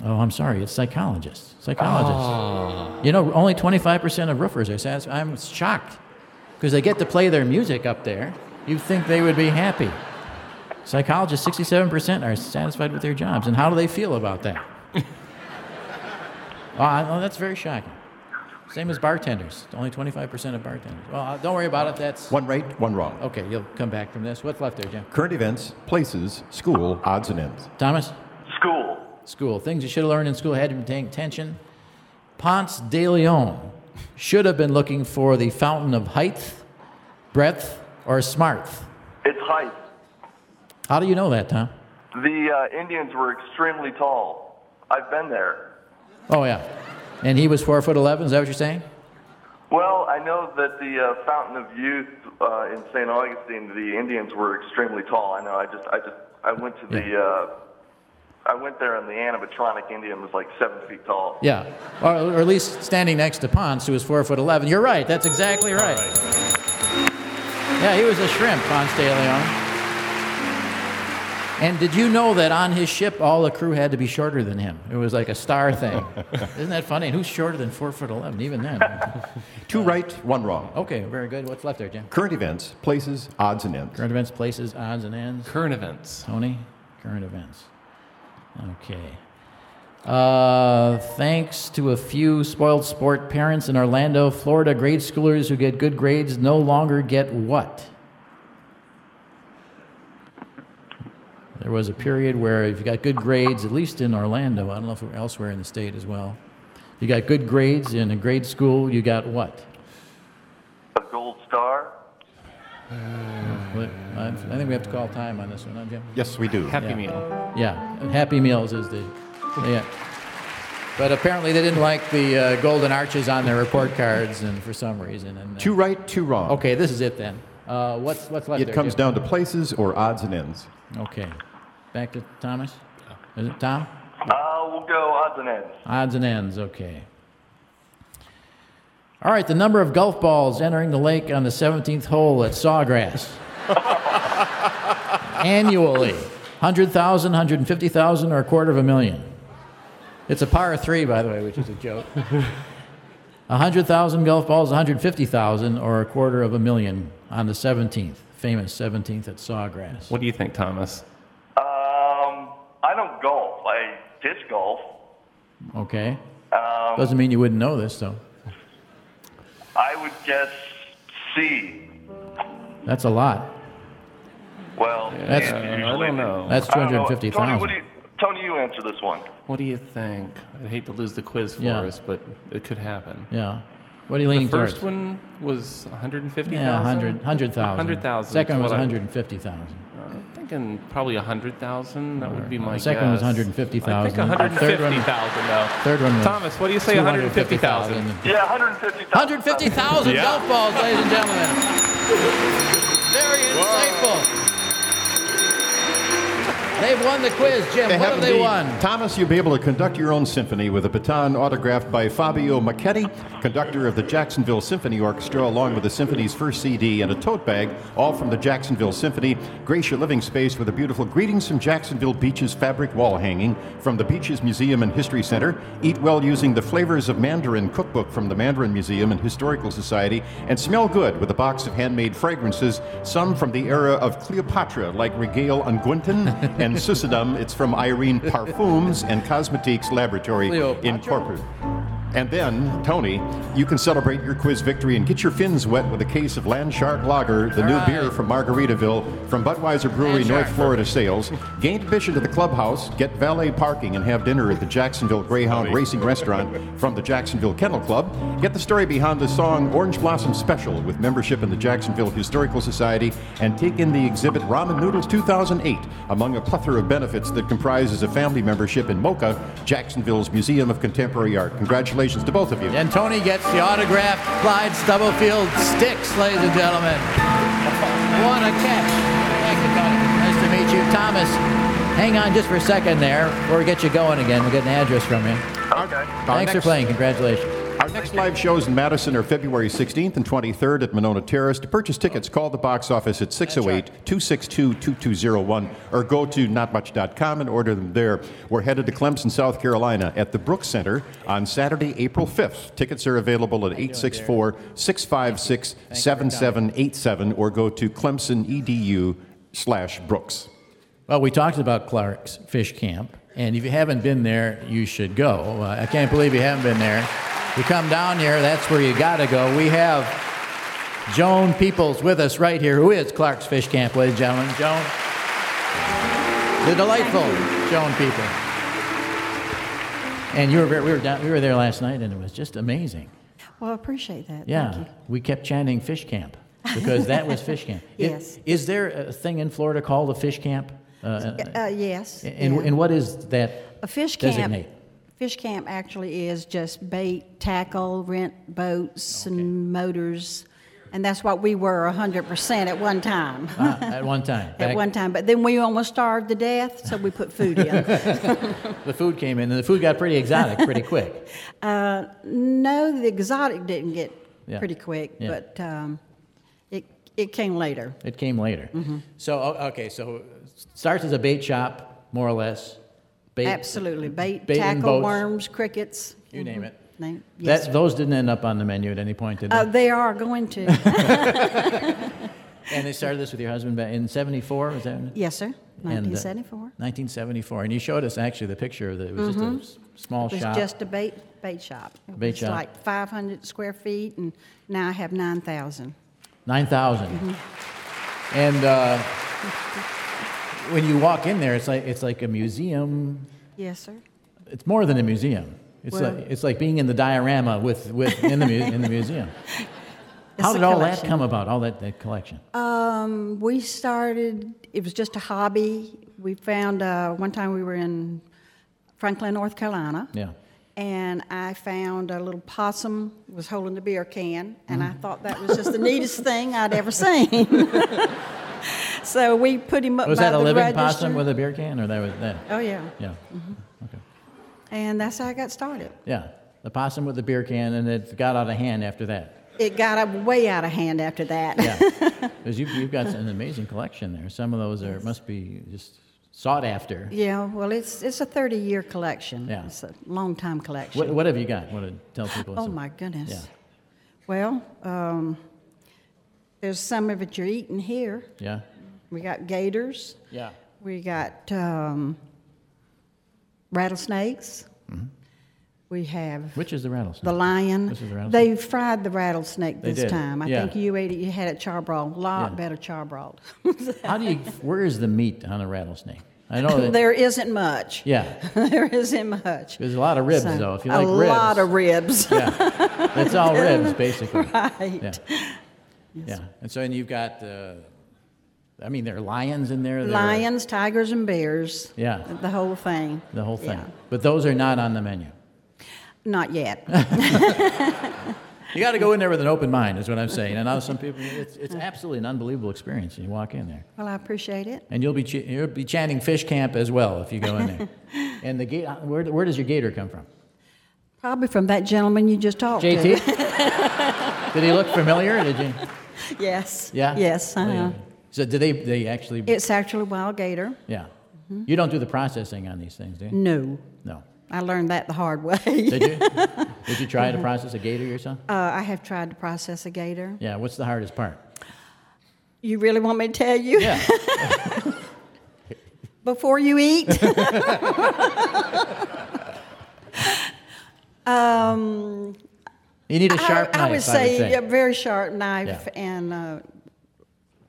Oh, I'm sorry. It's psychologists. Psychologists. Ah. You know, only 25% of roofers are satisfied. I'm shocked because they get to play their music up there. You'd think they would be happy. Psychologists, 67% are satisfied with their jobs. And how do they feel about that? oh, I know that's very shocking. Same as bartenders. Only 25% of bartenders. Well, uh, don't worry about it. That's One right, one wrong. okay. You'll come back from this. What's left there, Jim? Current events, places, school, odds and ends. Thomas? School. School. Things you should have learned in school had to be paying attention. Ponce de Leon should have been looking for the fountain of height, breadth, or smarth. It's height. How do you know that, Tom? The uh, Indians were extremely tall. I've been there. Oh, yeah. And he was four foot eleven. Is that what you're saying? Well, I know that the uh, Fountain of Youth uh, in St. Augustine, the Indians were extremely tall. I know. I just, I just, I went to the, uh, I went there, and the animatronic Indian was like seven feet tall. Yeah. Or, or at least standing next to Ponce, who was four foot eleven. You're right. That's exactly right. Yeah, he was a shrimp, Ponce de Leon. And did you know that on his ship, all the crew had to be shorter than him? It was like a star thing. Isn't that funny? And who's shorter than four foot eleven? Even then. Two right, one wrong. Okay, very good. What's left there, Jim? Current events, places, odds and ends. Current events, places, odds, and ends. Current events. Tony, current events. Okay. Uh, thanks to a few spoiled sport parents in Orlando, Florida, grade schoolers who get good grades no longer get what? There was a period where if you got good grades, at least in Orlando, I don't know if elsewhere in the state as well, you got good grades in a grade school, you got what? A gold star. What- I I think we have to call time on this one, huh, Jim? Yes, we do. Happy Yeah. Meal. Yeah, and Happy Meals is the, yeah. But apparently they didn't like the uh, golden arches on their report cards, and for some reason. And, uh, Two right, two wrong. okay, this is it then. Uh, what's what's left It there, comes Jim? down to places or odds and ends. Okay, back to Thomas. Is it Tom? Uh, we'll go odds and ends. Odds and ends. Okay. All right, the number of golf balls entering the lake on the 17th hole at Sawgrass. Annually, 100,000, 150,000, or a quarter of a million. It's a par three, by the way, which is a joke. 100,000 golf balls, 150,000, or a quarter of a million on the 17th, famous 17th at Sawgrass. What do you think, Thomas? I don't golf. I disc golf. Okay. Um, Doesn't mean you wouldn't know this, though. I would guess C. That's a lot. Well, That's- yeah, I don't know. That's I don't know. 250,000. Tony, you, Tony, you answer this one. What do you think? I'd hate to lose the quiz for Yeah. us, but it could happen. Yeah. What are you leaning The first towards? one was 150,000. Yeah, 100, 100,000. 100,000. Second is was 150,000. I'm thinking probably 100,000. That would be my The second was guess. 150,000. I think 150,000 though. Third one was Thomas, what do you say? 150,000. 250,000. Yeah, 150,000. 150,000 Yeah. golf balls, ladies and gentlemen. Very insightful. They've won the quiz, Jim. what have they indeed. won? Thomas, you'll be able to conduct your own symphony with a baton autographed by Fabio Mechetti, conductor of the Jacksonville Symphony Orchestra, along with the symphony's first CD and a tote bag, all from the Jacksonville Symphony. Grace your living space with a beautiful Greetings from Jacksonville Beaches fabric wall hanging from the Beaches Museum and History Center. Eat well using the Flavors of Mandarin cookbook from the Mandarin Museum and Historical Society, and smell good with a box of handmade fragrances, some from the era of Cleopatra, like Regale Unguentin and Susadum. It's from Irene Parfums and Cosmetiques Laboratory? Incorporated. And then, Tony, you can celebrate your quiz victory and get your fins wet with a case of Landshark Lager, the All new right. beer from Margaritaville from Budweiser Brewery, Landshark. North Florida Sales. Gain admission to the clubhouse, get valet parking, and have dinner at the Jacksonville Greyhound Racing Restaurant from the Jacksonville Kennel Club. Get the story behind the song Orange Blossom Special with membership in the Jacksonville Historical Society and take in the exhibit Ramen Noodles 2008 among a plethora of benefits that comprises a family membership in MoCA, Jacksonville's Museum of Contemporary Art. Congratulations to both of you. And Tony gets the autographed Clyde Stubblefield sticks, ladies and gentlemen. What a catch. Thank you, Tony. Nice to meet you. Thomas, hang on just for a second there before we get you going again. We'll get an address from you. Okay. Thanks for next- playing. Congratulations. Our next live shows in Madison are February 16th and 23rd at Monona Terrace. To purchase tickets, call the box office at 608 262 2201 or go to notmuch.com and order them there. We're headed to Clemson, South Carolina at the Brooks Center on Saturday, April 5th. Tickets are available at 864 656 7787 or go to clemson.edu slash Brooks. Well, we talked about Clark's Fish Camp, and if you haven't been there, you should go. Uh, I can't believe you haven't been there. You come down here, that's where you got to go. We have Joan Peoples with us right here, who is Clark's Fish Camp, ladies and gentlemen. Joan, the delightful Joan Peoples. And you were, we, were down, we were there last night, and it was just amazing. Well, I appreciate that. Yeah, Thank you. we kept chanting fish camp because that was fish camp. Yes. Is there a thing in Florida called a fish camp? Uh, Uh, yes. and, yeah. and what is that A fish camp. designate? Fish camp actually is just bait, tackle, rent boats and motors, and that's what we were 100% at one time. Ah, at one time. at Back- one time, but then we almost starved to death, so we put food in. The food came in, and the food got pretty exotic pretty quick. uh, no, the exotic didn't get Yeah. pretty quick, Yeah. but um, it it came later. It came later. Mhm. So, o- okay, so it starts as a bait shop, more or less. Bait, Absolutely, bait, bait tackle, boats. worms, crickets. You name it. Name, yes. That, those didn't end up on the menu at any point, did they? Uh, they are going to. and they started this with your husband back in 74, was that? yes, sir. And, uh, 1974. 1974. And you showed us actually the picture of the, it was Mhm. just a s- small shop. it was shop. just a bait bait shop. It Bait was shop. like 500 square feet, and now I have 9,000. 9,000. Mm-hmm. And uh, when you walk in there, it's like it's like a museum. Yes, sir. It's more than a museum. It's Well- like it's like being in the diorama with, with in the mu- in the museum. How did all that come about? All that, that collection. Um, we started, it was just a hobby. We found, uh, one time we were in Franklin, North Carolina. Yeah. And I found a little possum was holding the beer can, and Mm-hmm. I thought that was just the neatest thing I'd ever seen. so we put him up Was by that a the living register. possum with a beer can, or that was that? Oh yeah. Yeah. Okay. And that's how I got started. Yeah. The possum with the beer can, and it got out of hand after that. It got way out of hand after that. Yeah, because you've, you've got an amazing collection there. Some of those are must be just sought after. yeah. Well, it's it's a 30 year collection. Yeah. It's a long time collection. What, what have you got? What to tell people? Oh my goodness. Yeah. Well, um, there's some of it you're eating here. Yeah. We got gators. Yeah. We got um, rattlesnakes. We have Mm-hmm. Which is the rattlesnake? the lion. This is the rattlesnake? They fried the rattlesnake They this did, time. I yeah. think you ate it. You had it charbroiled. A lot Yeah. better charbroiled. How do you? Where is the meat on a rattlesnake? I know that. there isn't much. Yeah. there isn't much. There's a lot of ribs, So, though. If you a like ribs, A lot of ribs. Yeah. It's all ribs, basically. Right. Yeah. Yeah. And so, and you've got. Uh, I mean, there are lions in there. there are- Lions, tigers, and bears. Yeah. The whole thing. the whole thing. Yeah. But those are not on the menu. Not yet. You got to go in there with an open mind, is what I'm saying. And now some people, it's, it's absolutely an unbelievable experience. when You walk in there, well, I appreciate it. and you'll be ch- you'll be chanting fish camp as well if you go in there. and the gate, where, where does your gator come from? Probably from that gentleman you just talked JT? to. JT. Did he look familiar? Did you? yes. Yeah. Yes. Uh-huh. So do they? They actually? It's actually wild gator. yeah. You don't do the processing on these things, do you? No. No. I learned that the hard way. Did you? Did you try to process a gator yourself? Uh, I have tried to process a gator. Yeah. What's the hardest part? You really want me to tell you? Yeah. Before you eat? um, You need a I- sharp I, knife. I would say, say. a very sharp knife Yeah. and uh,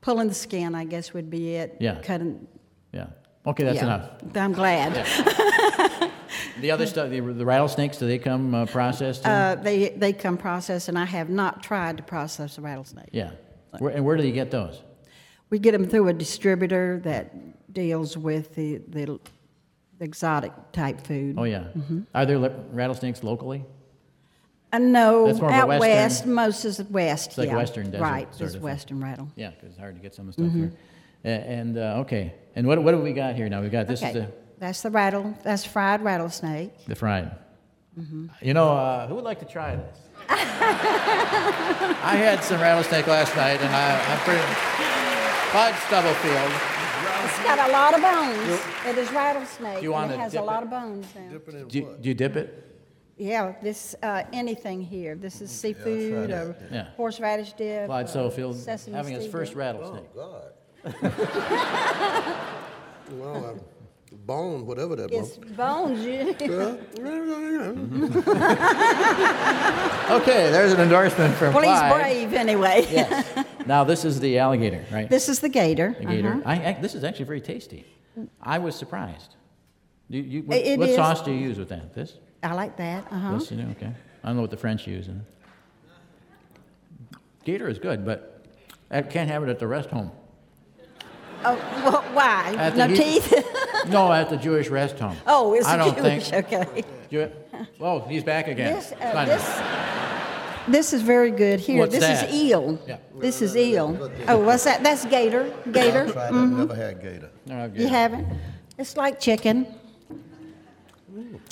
pulling the skin, I guess, would be it. Yeah. Cutting. Yeah. Okay, that's yeah. enough. I'm glad. The other stuff, the, the rattlesnakes, do they come uh, processed? Uh, they, they come processed, and I have not tried to process a rattlesnake. yeah. Where, and where do you get those? We get them through a distributor that deals with the, the exotic type food. Oh yeah. Mhm. Are there rattlesnakes locally? Uh, no, That's more of a out western- west, most is west. It's like yeah. western desert Right, sort it's of thing. western rattle. Yeah, because it's hard to get some of the stuff Mhm. here. A- And uh, okay, and what what do we got here now? We got this okay. is the That's the rattle. That's fried rattlesnake. the fried. Mhm. You know, uh, who would like to try this? I had some rattlesnake last night, and I, I'm pretty. Clyde Stubblefield. It's got a lot of bones. It is rattlesnake. You and wanna it has dip a lot it? of bones now. Do you, do you dip it? Yeah, this uh, anything here. This is seafood or Yeah. horseradish dip. Clyde uh, Stubblefield sesame having his seed first dip. rattlesnake. Oh, God. Well, uh, bone, whatever that It's was. bones. You. Okay, there's an endorsement from well, he's Clyde. brave anyway. Yes. Now this is the alligator, right? This is the gator. The gator. uh-huh. I, I, this is actually very tasty. I was surprised. You, you, what It what is. sauce do you use with that? This? I like that. Uh-huh. This, you know, okay. I don't know what the French use. in it. Gator is good, but I can't have it at the rest home. Oh, well, why? At no the- teeth? No, at the Jewish rest home. oh, it's I don't Jewish. think. Okay. Jew- oh, he's back again. This, uh, this, this is very good. Here, What's this that? is eel. Yeah. This is eel. Oh, what's that? That's gator. Gator. I've tried that, Mhm. never had gator. No, You haven't? It's like chicken.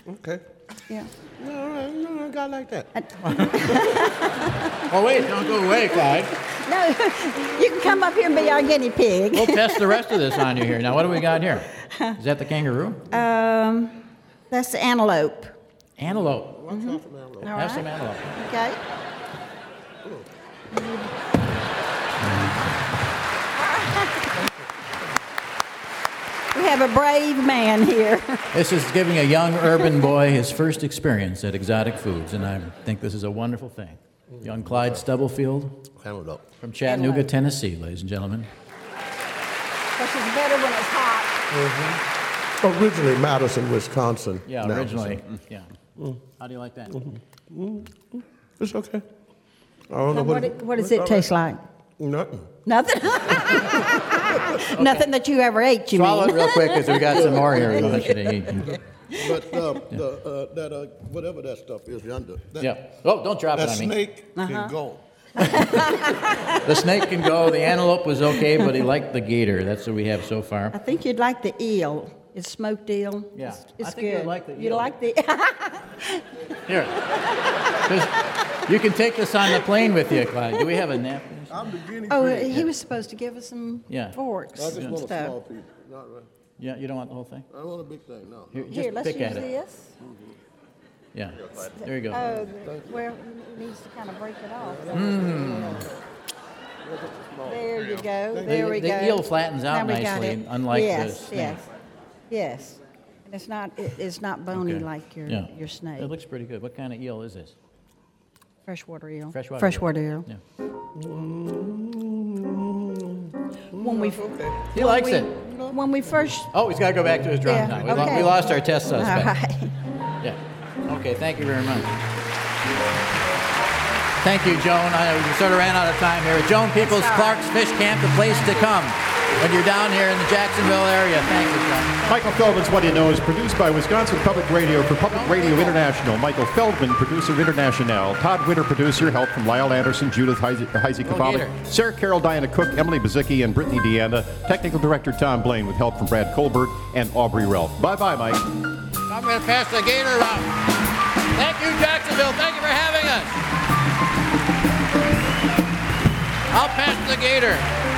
Okay. Yeah. No, no, no, a guy like that. Oh wait, don't go away, Clyde. No, you can come up here and be our guinea pig. We'll test the rest of this on you here. Now, what do we got here? Is that the kangaroo? Um, that's the antelope. Antelope. All Have right. some antelope. Okay. We have a brave man here. This is giving a young urban boy his first experience at exotic foods, and I think this is a wonderful thing. Young Clyde Stubblefield Antelope. from Chattanooga, Tennessee, ladies and gentlemen. Which is better when it's hot. Mhm. Originally Madison, Wisconsin. Yeah, Now, originally. so- Yeah. How do you like that? Mm, It's okay. I don't know what. what it- what does it taste like? Nothing. Nothing? Nothing that you ever ate, you Swallow mean? it real quick because we got some more here we want you to eat. But uh, the, uh, that, uh, whatever that stuff is yonder. that- Yeah. Oh, don't drop it that on me. snake Uh-huh. can go. The snake can go. The antelope was okay, but he liked the gator. That's what we have so far. I think you'd like the eel. It's smoked eel. Yeah. It's, it's I think good. you'd like the You like the. Here. You can take this on the plane with you, Clyde. Do we have a napkin? I'm the guinea oh, pig. he was supposed to give us some Yeah. forks I just and want a small piece. Not right. Yeah, you don't want the whole thing? I don't want a big thing, no. Here, just Here, let's pick use at it. this. Yeah. There you go. Oh, the- well, it needs to kind of break it off. Mm. There you go. The- There we the go. eel flattens out Now we got nicely, unlike the yes, snake. Yes, yes. And it's not, it, it's not bony Okay. like your, Yeah. your snake. It looks pretty good. What kind of eel is this? Freshwater eel. Freshwater. Freshwater eel. Yeah. When we, He likes we, it. When we first. Oh, he's got to go back to his drum Yeah, now. We, lo- okay. we lost our test All suspect. right. Yeah. Okay, thank you very much. Thank you, Joan. I we sort of ran out of time here. Joan Peoples, Clark's Fish Camp, the place to come when you're down here in the Jacksonville area. Thank you, Joan. Michael Feldman's Whad'Ya Know is produced by Wisconsin Public Radio for Public Radio International. Michael Feldman, producer international. Todd Winter, producer. Help from Lyle Anderson, Judith Heise uh, Gator. Sarah Carol, Diana Cook, Emily Bazicki, and Brittany Deanda. Technical director Tom Blaine with help from Brad Colbert and Aubrey Ralph. Bye bye, Mike. I'm going to pass the gator around. Thank you, Jacksonville. Thank you for having us. I'll pass the gator.